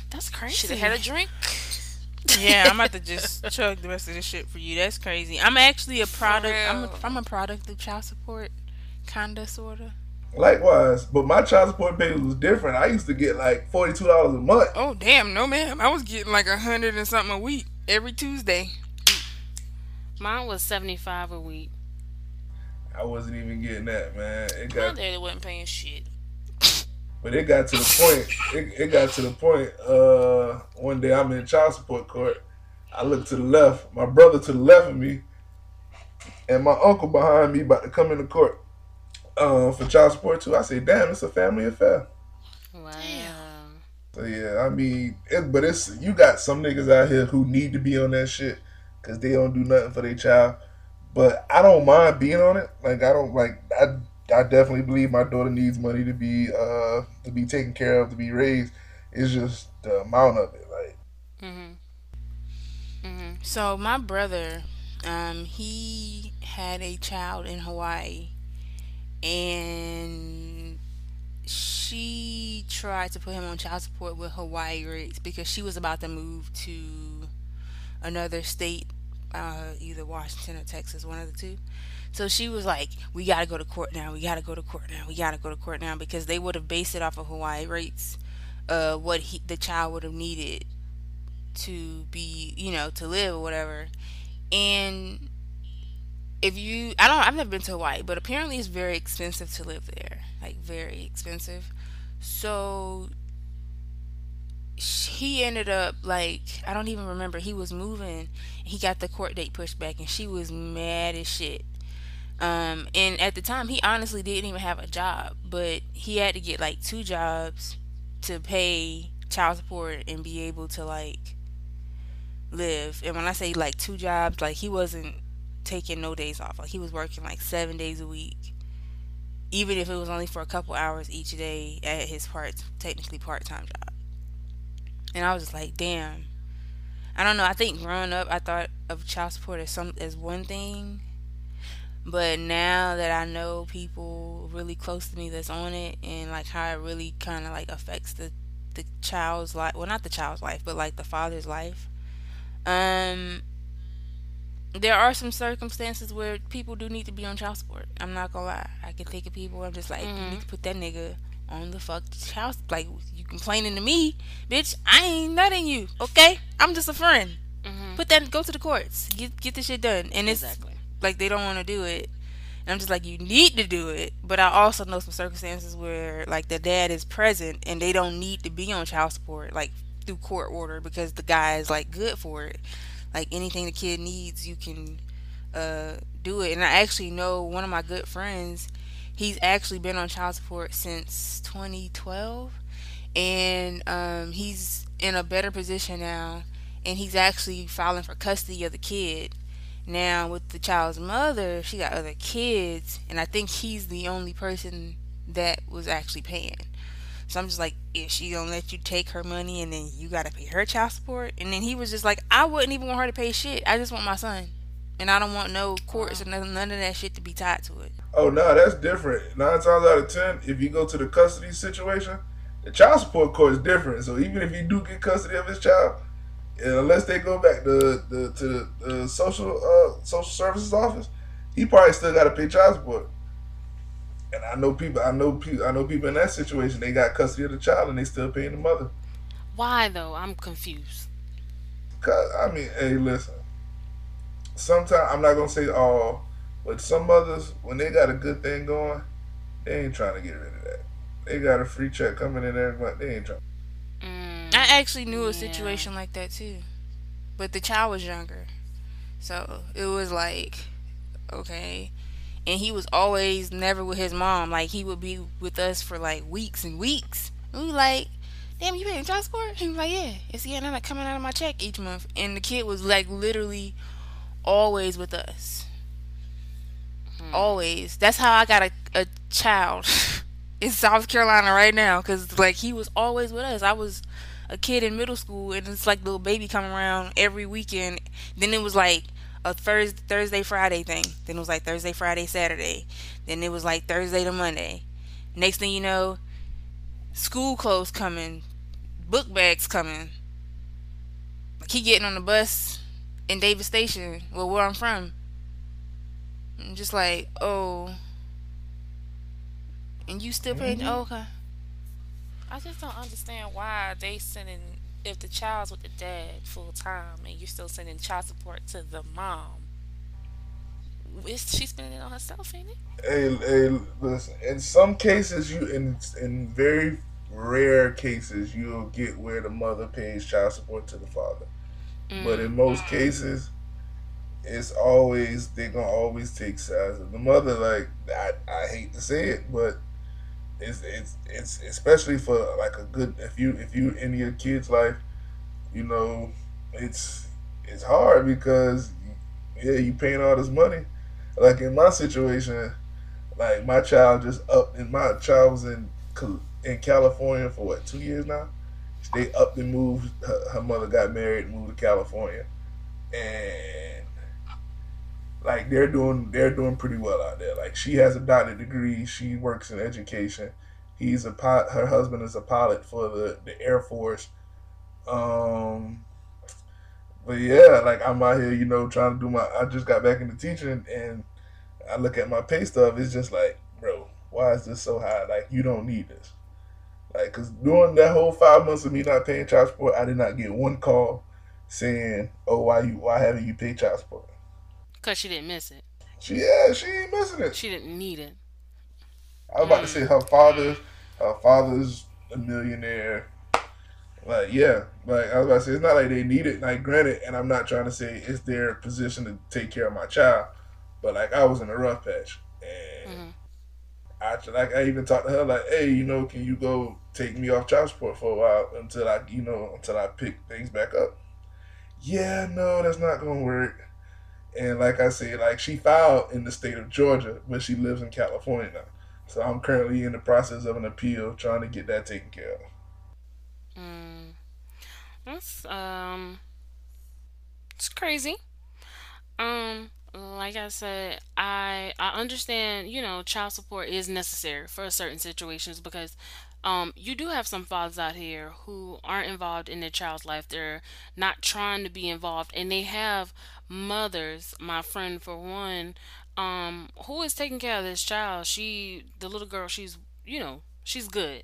That's crazy. Should crazy. have had a drink. Yeah, I'm about to just chug the rest of this shit for you. That's crazy. I'm actually a product. I'm a, real. I'm a product of child support, kinda, sorta. Likewise, but my child support payment was different. I used to get like forty two dollars a month. Oh damn, no ma'am. I was getting like a hundred and something a week every Tuesday. Mine was seventy five a week. I wasn't even getting that, man. It My got, daddy wasn't paying shit. But it got to the point. It, it got to the point. Uh, one day I'm in child support court. I look to the left, my brother to the left of me, and my uncle behind me about to come into court uh, for child support too. I say, damn, it's a family affair. Wow. So yeah, I mean, it, but it's you got some niggas out here who need to be on that shit because they don't do nothing for their child. But I don't mind being on it. Like I don't like I. I definitely believe my daughter needs money to be uh to be taken care of to be raised. It's just the amount of it. Like Mhm. Mhm. So my brother, um, he had a child in Hawaii, and she tried to put him on child support with Hawaii rates because she was about to move to another state, uh, either Washington or Texas, one of the two. So she was like, "We gotta go to court now. We gotta go to court now. We gotta go to court now," because they would have based it off of Hawaii rates, uh, what he the child would have needed to be, you know, to live or whatever. And if you, I don't, I've never been to Hawaii, but apparently it's very expensive to live there, like very expensive. So he ended up like I don't even remember. He was moving, he got the court date pushed back, and she was mad as shit. Um, and at the time, he honestly didn't even have a job, but he had to get like two jobs to pay child support and be able to like live. And when I say like two jobs, like he wasn't taking no days off. Like he was working like seven days a week, even if it was only for a couple hours each day at his part, technically part time job. And I was just like, damn. I don't know. I think growing up, I thought of child support as some as one thing, but now that I know people really close to me that's on it, and like how it really kind of like affects the the child's life, well, not the child's life, but like the father's life. Um, there are some circumstances where people do need to be on child support. I'm not gonna lie. I can think of people. I'm just like, you need to put that nigga on the fuck child. Like you complaining to me, bitch. I ain't nutting you. Okay, I'm just a friend. Mhm. Put that. Go to the courts. Get get this shit done. And it's Exactly. Like they don't want to do it. And I'm just like, you need to do it. But I also know some circumstances where like the dad is present and they don't need to be on child support like through court order because the guy is like good for it. like anything the kid needs, you can uh, do it. And I actually know one of my good friends. He's actually been on child support since 2012, and um, he's in a better position now. And he's actually filing for custody of the kid. Now with the child's mother, she got other kids, and I think he's the only person that was actually paying. So I'm just like, is she gonna let you take her money and then you gotta pay her child support? And then he was just like, I wouldn't even want her to pay shit. I just want my son, and I don't want no courts or none, none of that shit to be tied to it. Oh no, that's different. Nine times out of ten, if you go to the custody situation, the child support court is different. So even if you do get custody of his child, unless they go back to the to the social uh, social services office, he probably still got to pay child support. And I know people, I know people, I know people in that situation. They got custody of the child and they still paying the mother. Why though? I'm confused. Cause I mean, hey, listen. Sometimes I'm not gonna say all, but some mothers, when they got a good thing going, they ain't trying to get rid of that. They got a free check coming in every month. They ain't trying. I actually knew a situation like that too, but the child was younger, so it was like, okay, and he was always never with his mom. Like he would be with us for like weeks and weeks. And we like, damn, you paying child support? He was like, yeah, it's yeah, not coming out of my check each month. And the kid was like literally always with us, hmm. always. That's how I got a a child in South Carolina right now, cause like he was always with us. I was a kid in middle school, and it's like little baby coming around every weekend. Then it was like a Thursday, Thursday, Friday thing. Then it was like Thursday, Friday, Saturday. Then it was like Thursday to Monday. Next thing you know, school clothes coming, book bags coming. Like he getting on the bus in Davis Station, well, where I'm from. I'm just like, oh, and you still paying? Oh, okay. I just don't understand why they sending if the child's with the dad full time and you're still sending child support to the mom. Is she spending it on herself, ain't it? Hey, hey, listen. In some cases, you in in very rare cases, you'll get where the mother pays child support to the father. But in most mm. cases, it's always they're gonna always take sides of the mother. Like I, I hate to say it, but it's it's it's especially for like a good if you if you in your kid's life, you know, it's it's hard because yeah, you paying all this money. Like in my situation, like my child just up and my child was in in California for what two years now. They up and moved. Her, her mother got married moved to California, and like they're doing they're doing pretty well out there. Like she has a doctorate degree. She works in education. He's a pilot. Her husband is a pilot for the the Air Force. Um, but yeah, like I'm out here, you know, trying to do my. I just got back into teaching, and I look at my pay stub. It's just like, bro, why is this so high? Like you don't need this. Like, cause during that whole five months of me not paying child support, I did not get one call saying, "Oh, why you? Why haven't you paid child support?" Cause she didn't miss it. She yeah, she ain't missing it. She didn't need it. I was about to say her father, her father's a millionaire. Like yeah, like I was about to say, it's not like they need it. Like granted, and I'm not trying to say it's their position to take care of my child, but like I was in a rough patch, and Mhm. I like I even talked to her like, hey, you know, can you go take me off child support for a while until I, you know, until I pick things back up. Yeah, no, that's not gonna work. And like I said, like she filed in the state of Georgia, but she lives in California now. So I'm currently in the process of an appeal trying to get that taken care of. Mm. That's um, it's crazy. Um, like I said, I I understand. You know, child support is necessary for certain situations because. Um, you do have some fathers out here who aren't involved in their child's life. They're not trying to be involved, and they have mothers. My friend, for one, um, who is taking care of this child. She, the little girl, she's you know, she's good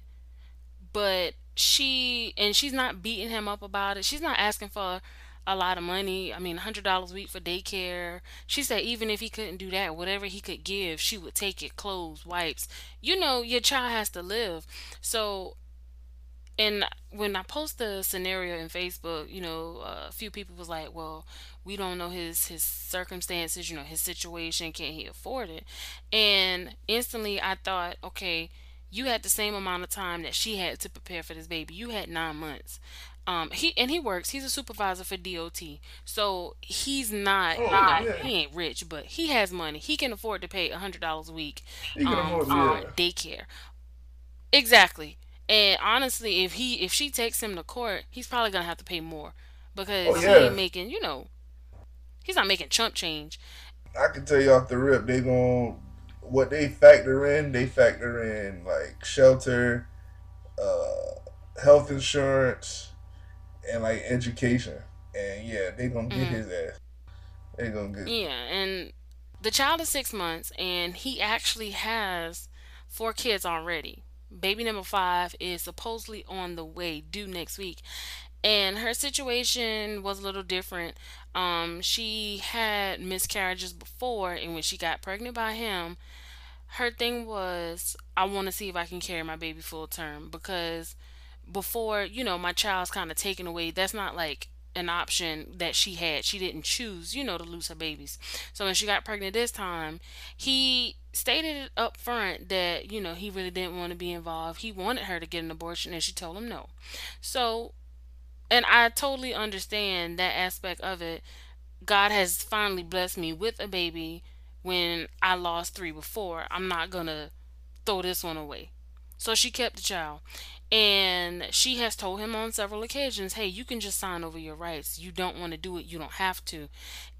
but she and she's not beating him up about it. She's not asking for a lot of money. I mean, hundred dollars a week for daycare. She said even if he couldn't do that, whatever he could give, she would take it. Clothes, wipes. You know, your child has to live. So and when I post the scenario in Facebook, you know, uh, a few people was like, "Well, we don't know his his circumstances, you know, his situation. Can he afford it?" And instantly, I thought, okay, you had the same amount of time that she had to prepare for this baby. You had nine months. Um, he and he works. He's a supervisor for DOT, so he's not, Oh yeah, he ain't rich, but he has money. He can afford to pay a hundred dollars a week, um, afford yeah. daycare. Exactly. And honestly, if he if she takes him to court, he's probably gonna have to pay more Oh because he ain't making, you know, he's not making chump change. I can tell you off the rip, they gon' what they factor in. They factor in like shelter, uh, health insurance, and like education. And yeah, they gonna get Mm, his ass. They gonna get. yeah, and the child is six months, and he actually has four kids already. Baby number five is supposedly on the way, due next week. And her situation was a little different. Um, she had miscarriages before, and when she got pregnant by him, her thing was I want to see if I can carry my baby full term because before, you know, my child's kind of taken away. That's not like an option that she had. She didn't choose, you know, to lose her babies. So when she got pregnant this time, he stated up front that, you know, he really didn't want to be involved. He wanted her to get an abortion and she told him no. So, and I totally understand that aspect of it. God has finally blessed me with a baby when I lost three before. I'm not gonna throw this one away. So she kept the child. And she has told him on several occasions, hey, you can just sign over your rights. You don't want to do it, you don't have to.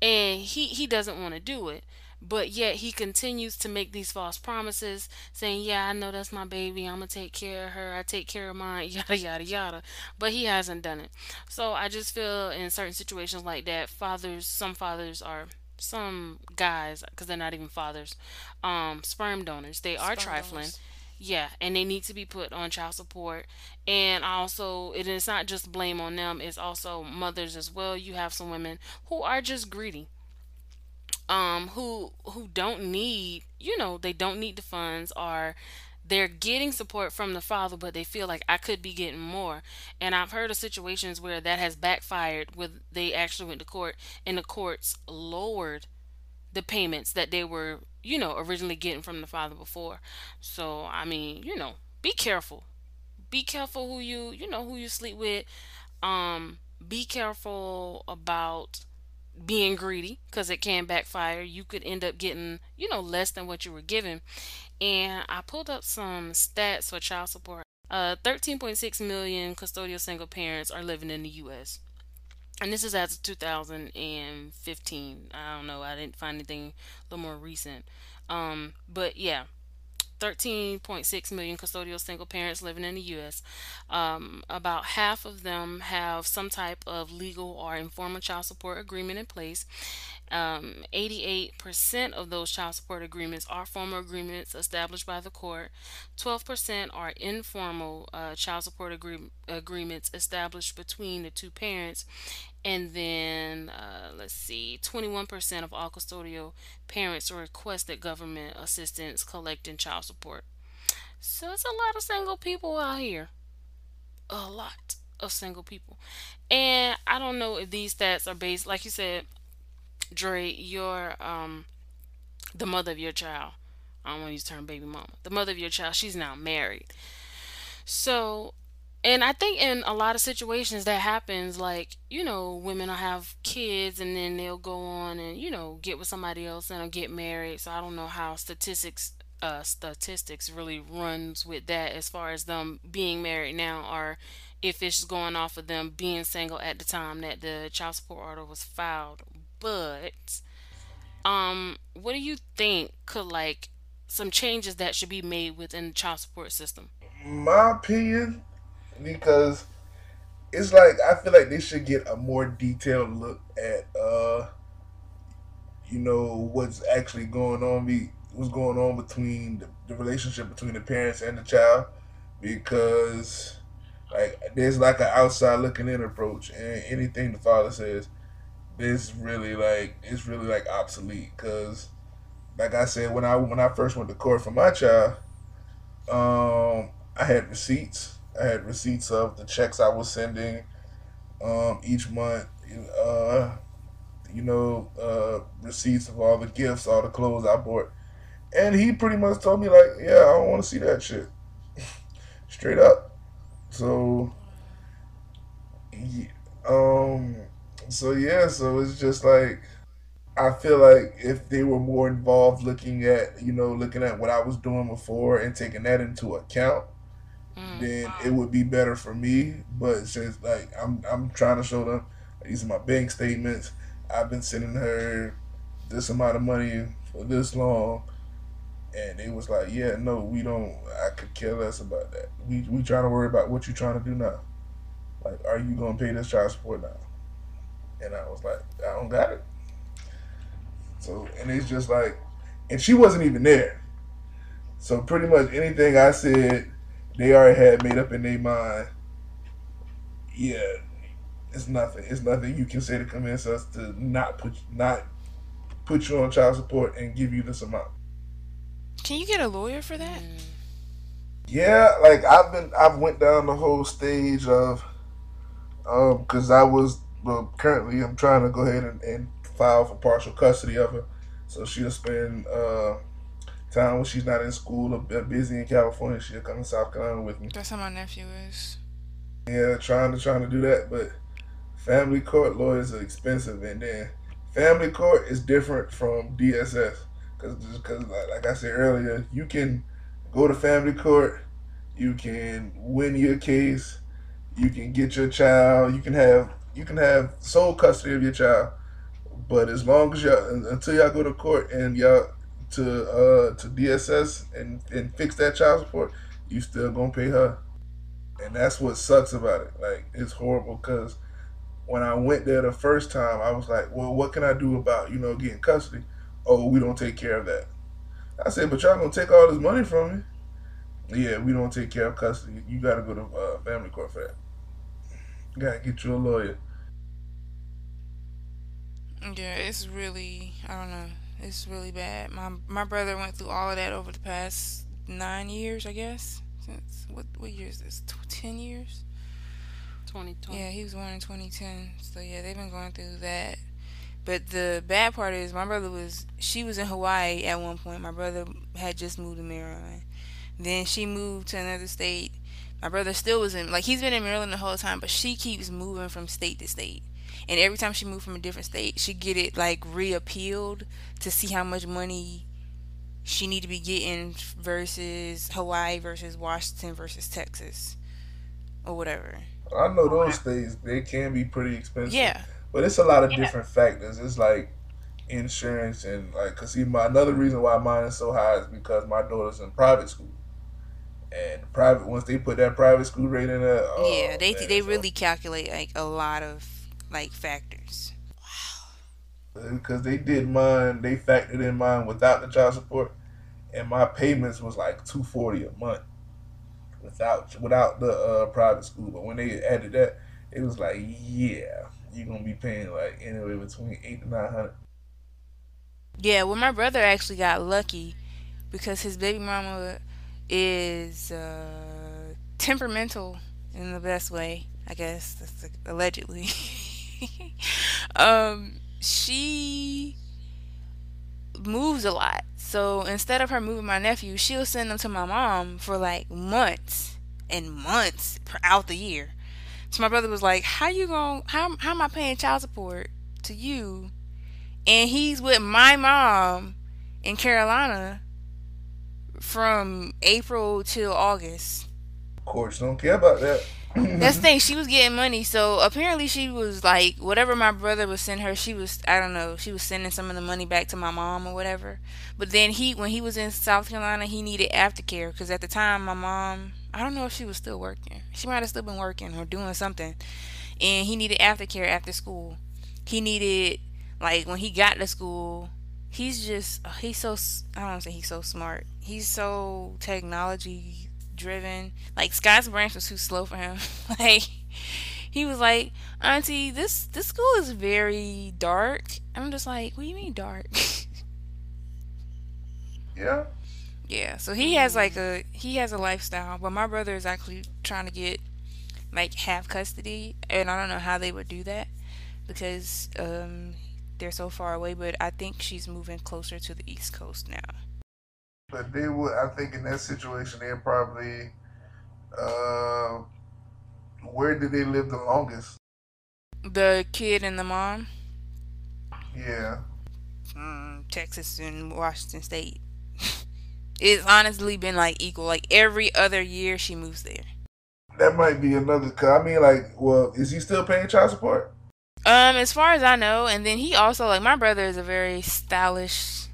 And he, he doesn't want to do it. But yet he continues to make these false promises, saying, Yeah, I know that's my baby. I'm going to take care of her. I take care of mine, yada, yada, yada. But he hasn't done it. So I just feel in certain situations like that, fathers, some fathers are some guys because they're not even fathers um sperm donors they are trifling donors. Yeah and they need to be put on child support. And also it is not just blame on them it's also mothers as well. You have some women who are just greedy um who who don't need you know they don't need the funds or they're getting support from the father but they feel like i could be getting more. And i've heard of situations where that has backfired with they actually went to court and the courts lowered the payments that they were, you know, originally getting from the father before. So, I mean, you know, be careful. Be careful who you, you know, who you sleep with. Um, be careful about being greedy because it can backfire. You could end up getting, you know, less than what you were given. And I pulled up some stats for child support. Uh, 13.6 million custodial single parents are living in the U.S and this is as of 2015. I don't know. I didn't find anything a little more recent. Um, but yeah, 13.6 million custodial single parents living in the U.S. Um, about half of them have some type of legal or informal child support agreement in place. Um, 88% of those child support agreements are formal agreements established by the court. 12% are informal uh, child support agree- agreements established between the two parents. And then, uh, let's see, 21% of all custodial parents requested government assistance collecting child support. So it's a lot of single people out here. A lot of single people. And I don't know if these stats are based, like you said, Dre, your um the mother of your child. I don't want to use the term baby mama. The mother of your child, she's now married. So and I think in a lot of situations that happens, like, you know, women will have kids and then they'll go on and, you know, get with somebody else and get married. So I don't know how statistics uh statistics really runs with that as far as them being married now or if it's going off of them being single at the time that the child support order was filed. But um what do you think could like some changes that should be made within the child support system? My opinion, because it's like I feel like they should get a more detailed look at uh you know what's actually going on be what's going on between the, the relationship between the parents and the child. Because like there's like an outside looking in approach and anything the father says this really like it's really like obsolete. Because like I said when I when I first went to court for my child um I had receipts I had receipts of the checks I was sending um, each month. Uh, you know, uh, receipts of all the gifts, all the clothes I bought. And he pretty much told me like, yeah, I don't want to see that shit. Straight up. So, um, so yeah, so it's just like I feel like if they were more involved, looking at you know, looking at what I was doing before and taking that into account, mm. then it would be better for me. But since like I'm, I'm trying to show them these are my bank statements. I've been sending her this amount of money for this long and it was like, yeah, no, we don't. I could care less about that. We we trying to worry about what you trying to do now. Like, are you gonna pay this child support now? And I was like, I don't got it. So and it's just like, and she wasn't even there. So pretty much anything I said, they already had made up in their mind. Yeah, it's nothing. It's nothing you can say to convince us to not put not put you on child support and give you this amount. Can you get a lawyer for that? Yeah, like I've been, I've went down the whole stage of, um, because I was well, currently I'm trying to go ahead and, and file for partial custody of her, so she'll spend uh time when she's not in school or busy in California. She'll come to South Carolina with me. That's how my nephew is. Yeah, trying to trying to do that, but family court lawyers are expensive, and then family court is different from DSS. Cause, cause like I said earlier, you can go to family court, you can win your case, you can get your child, you can have you can have sole custody of your child, but as long as y'all until y'all go to court and y'all to uh to DSS and and fix that child support, you still gonna pay her, and that's what sucks about it. Like it's horrible because when I went there the first time, I was like, well, what can I do about you know getting custody? oh, we don't take care of that. I said, but y'all gonna take all this money from me? Yeah, we don't take care of custody. You gotta go to uh, family court for that. You gotta get you a lawyer. Yeah, it's really I don't know. It's really bad. My my brother went through all of that over the past nine years, I guess. Since what what year is this? Ten years. 2020. Yeah, he was born in 2010. So yeah, they've been going through that but the bad part is my brother was she was in Hawaii at one point. My brother had just moved to Maryland. Then she moved to another state. My brother still was in like he's been in Maryland the whole time, but she keeps moving from state to state. And every time she moved from a different state, she get it like reappealed to see how much money she need to be getting versus Hawaii versus Washington versus Texas or whatever. I know those states they can be pretty expensive. Yeah. But it's a lot of yeah. different factors. It's like insurance and like, cause see, my another reason why mine is so high is because my daughter's in private school. And private once they put that private school rate in there, oh, yeah, they man, they really calculate like a lot of like factors. Wow. Because they did mine, they factored in mine without the child support, and my payments was like two forty a month without without the uh, private school. But when they added that, it was like yeah, you're gonna be paying like anywhere between eight to nine hundred. Yeah, well, my brother actually got lucky because his baby mama is uh, temperamental in the best way, I guess. That's allegedly. um, she moves a lot. So instead of her moving my nephew, she'll send them to my mom for like months and months out the year. So my brother was like, "How you going? How how am I paying child support to you?" And he's with my mom in Carolina from April till August. Courts don't care about that. That's the thing. She was getting money, so apparently she was like whatever my brother was sending her. She was I don't know. She was sending some of the money back to my mom or whatever. But then he, when he was in South Carolina, he needed aftercare because at the time my mom I don't know if she was still working. She might have still been working or doing something. And he needed aftercare after school. He needed like when he got to school. He's just he's so I don't say he's so smart. He's so technology driven. Like Scott's Branch was too slow for him. like he was like, Auntie, this this school is very dark. I'm just like, what do you mean dark? yeah. Yeah, so he has like a he has a lifestyle, but my brother is actually trying to get like half custody, and I don't know how they would do that because um they're so far away. But I think she's moving closer to the East Coast now. But they would, I think, in that situation, they're probably. Uh, where did they live the longest? The kid and the mom, Yeah. mm, Texas and Washington State. it's honestly been like equal. Like every other year, she moves there. That might be another. Cause I mean, like, well, is he still paying child support? Um, as far as I know, and then he also like my brother is a very stylish.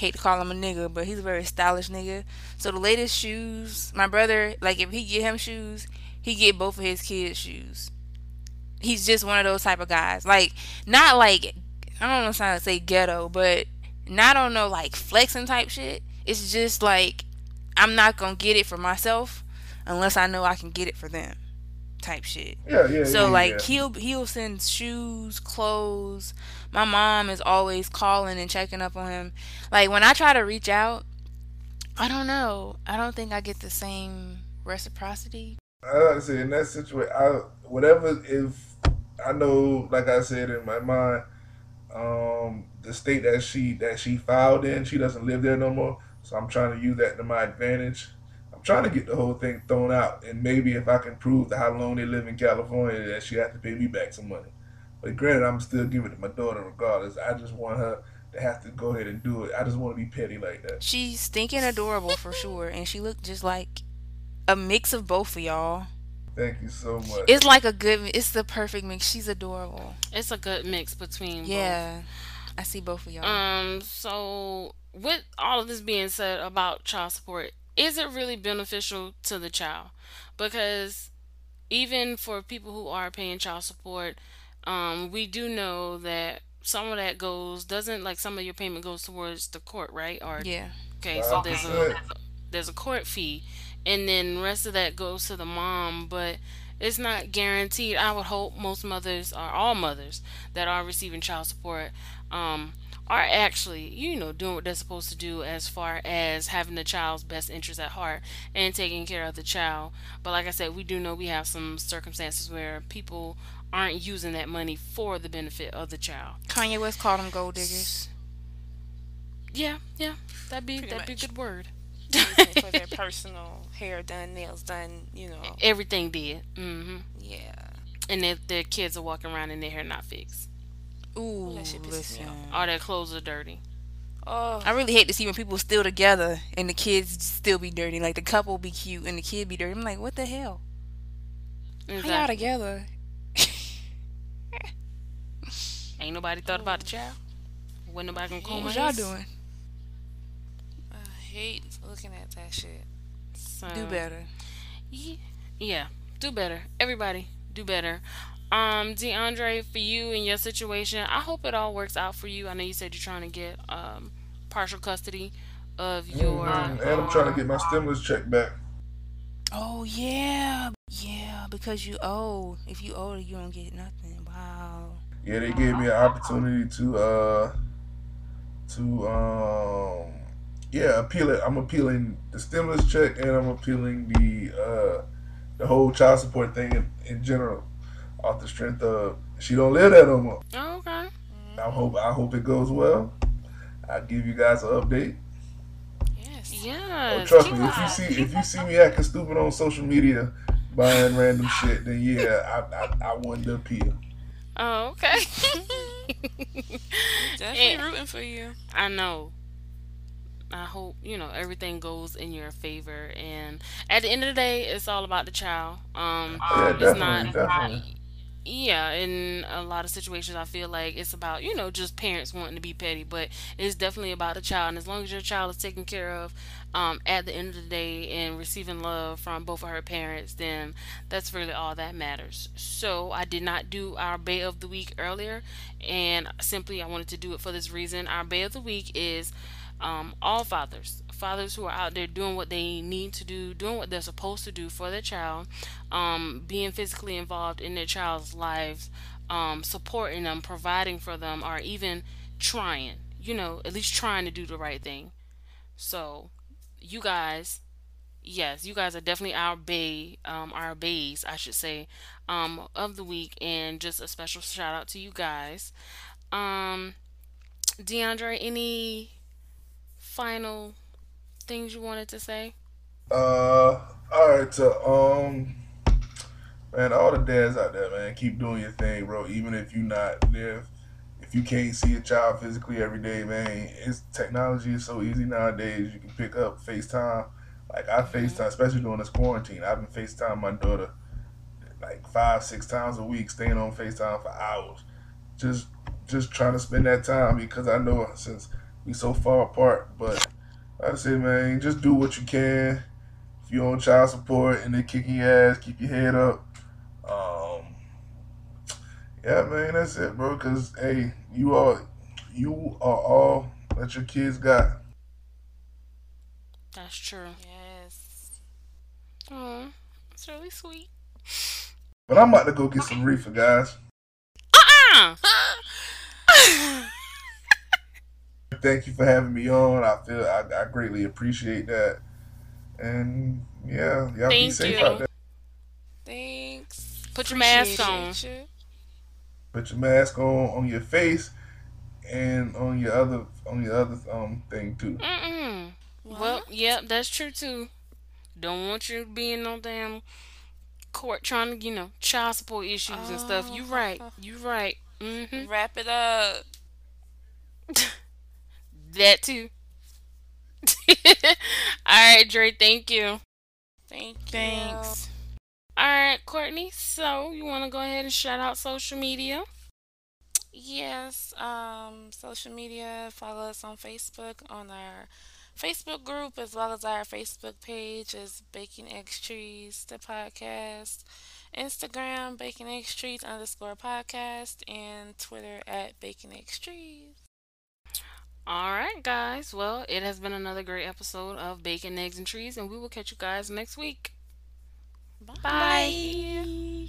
Hate to call him a nigga, but he's a very stylish nigga. So the latest shoes, my brother like if he get him shoes, he get both of his kids shoes. He's just one of those type of guys. Like not like I don't know how to say ghetto, but not on no like flexing type shit. It's just like I'm not gonna get it for myself unless I know I can get it for them, type shit. Yeah, yeah. So yeah, like yeah. he'll he'll send shoes, clothes. My mom is always calling and checking up on him. Like when I try to reach out, I don't know. I don't think I get the same reciprocity. I like to say in that situation, I whatever if I know, like I said in my mind, um, the state that she that she filed in, she doesn't live there no more. So I'm trying to use that to my advantage. I'm trying to get the whole thing thrown out, and maybe if I can prove that how long they live in California, that she has to pay me back some money. But granted, I'm still giving it to my daughter regardless. I just want her to have to go ahead and do it. I just want to be petty like that. She's stinking adorable for sure, and she looked just like a mix of both of y'all. Thank you so much. It's like a good. It's the perfect mix. She's adorable. It's a good mix between both. Yeah, I see both of y'all. Um, so with all of this being said about child support, is it really beneficial to the child? Because even for people who are paying child support, um, we do know that some of that goes doesn't like some of your payment goes towards the court, right? Or yeah, okay, so there's a there's a court fee, and then the rest of that goes to the mom, but it's not guaranteed. I would hope most mothers or all mothers that are receiving child support um, are actually, you know, doing what they're supposed to do as far as having the child's best interest at heart and taking care of the child. But like I said, we do know we have some circumstances where people aren't using that money for the benefit of the child. Kanye West called them gold diggers. Yeah, yeah, that'd be Pretty that'd be a good word. For their personal hair done, nails done, you know. Everything did. Mm-hmm. Yeah. And their, their kids are walking around and their hair not fixed. Ooh, That shit pisses me off. All their clothes are dirty. Oh, I really hate to see when people still together and the kids still be dirty. Like the couple be cute and the kid be dirty. I'm like, what the hell? How y'all together? Ain't nobody thought about the child. Wasn't nobody gonna comb What y'all doing? I hate looking at that shit. So, Do better. ye- Yeah, do better. Everybody, do better. Um, DeAndre, for you and your situation, I hope it all works out for you. I know you said you're trying to get um partial custody of your. Mhm. And I'm trying to get my stimulus check back. Oh yeah, yeah. Because you owe. If you owe, you don't get nothing. Wow. Yeah, they gave me an opportunity to uh to um yeah appeal it. I'm appealing the stimulus check and I'm appealing the uh the whole child support thing in, in general off the strength of she don't live there no more. Oh, okay. I hope I hope it goes well. I'll give you guys an update. Yes. Oh, trust keep me, if you see if you see me acting stupid on social media buying random shit, then yeah, I I, I won the appeal. Oh, okay. Definitely And- rooting for you. I know. I hope you know everything goes in your favor, and at the end of the day, it's all about the child. Um, Yeah, it's definitely, not. definitely. Yeah, in a lot of situations, I feel like it's about you know just parents wanting to be petty, but it's definitely about the child. And as long as your child is taken care of, um, at the end of the day, and receiving love from both of her parents, then that's really all that matters. So I did not do our Bae of the Week earlier, and simply I wanted to do it for this reason. Our Bae of the Week is um, all fathers, fathers who are out there doing what they need to do, doing what they're supposed to do for their child, um, being physically involved in their child's lives, um, supporting them, providing for them, or even trying, you know, at least trying to do the right thing. So you guys, yes, you guys are definitely our bae, um, our baes, I should say, um, of the week, and just a special shout out to you guys. Um, DeAndre, any final things you wanted to say? Uh, all right. So, um, man, all the dads out there, man, keep doing your thing, bro. Even if you not there, if you can't see a child physically every day, man, it's technology is so easy nowadays. You can pick up FaceTime. Like I FaceTime, especially during this quarantine. I've been FaceTime my daughter like five, six times a week, staying on FaceTime for hours. Just just trying to spend that time because I know since we so far apart. But I say, man, just do what you can. If you're on child support and they're kicking your ass, keep your head up. Um, yeah, man, that's it, bro. Cause hey, you are you are all that your kids got. That's true. Yes. Oh, it's really sweet. But I'm about to go get some reefer, guys. Uh-uh. Thank you for having me on. I feel I, I greatly appreciate that. And yeah, y'all be safe you. out there. Thanks. Put your mask on. you. Put your mask on on your face and on your other on your other um thing too. Mm-mm. What? Well, yep, that's true too. Don't want you being no damn court trying to, you know, child support issues and stuff. You right. You right. Mm-hmm. Wrap it up. That too. All right, Dre. Thank you. Thank you. Thanks. All right, Courtney. So you want to go ahead and shout out social media? Yes, um, social media. Follow us on Facebook on our Facebook group as well as our Facebook page is Baking X Trees, the podcast. Instagram, Baking X Trees underscore podcast, and Twitter at Baking X Trees. All right, guys. Well, it has been another great episode of Bacon, Eggs, and Trees, and we will catch you guys next week. Bye. Bye.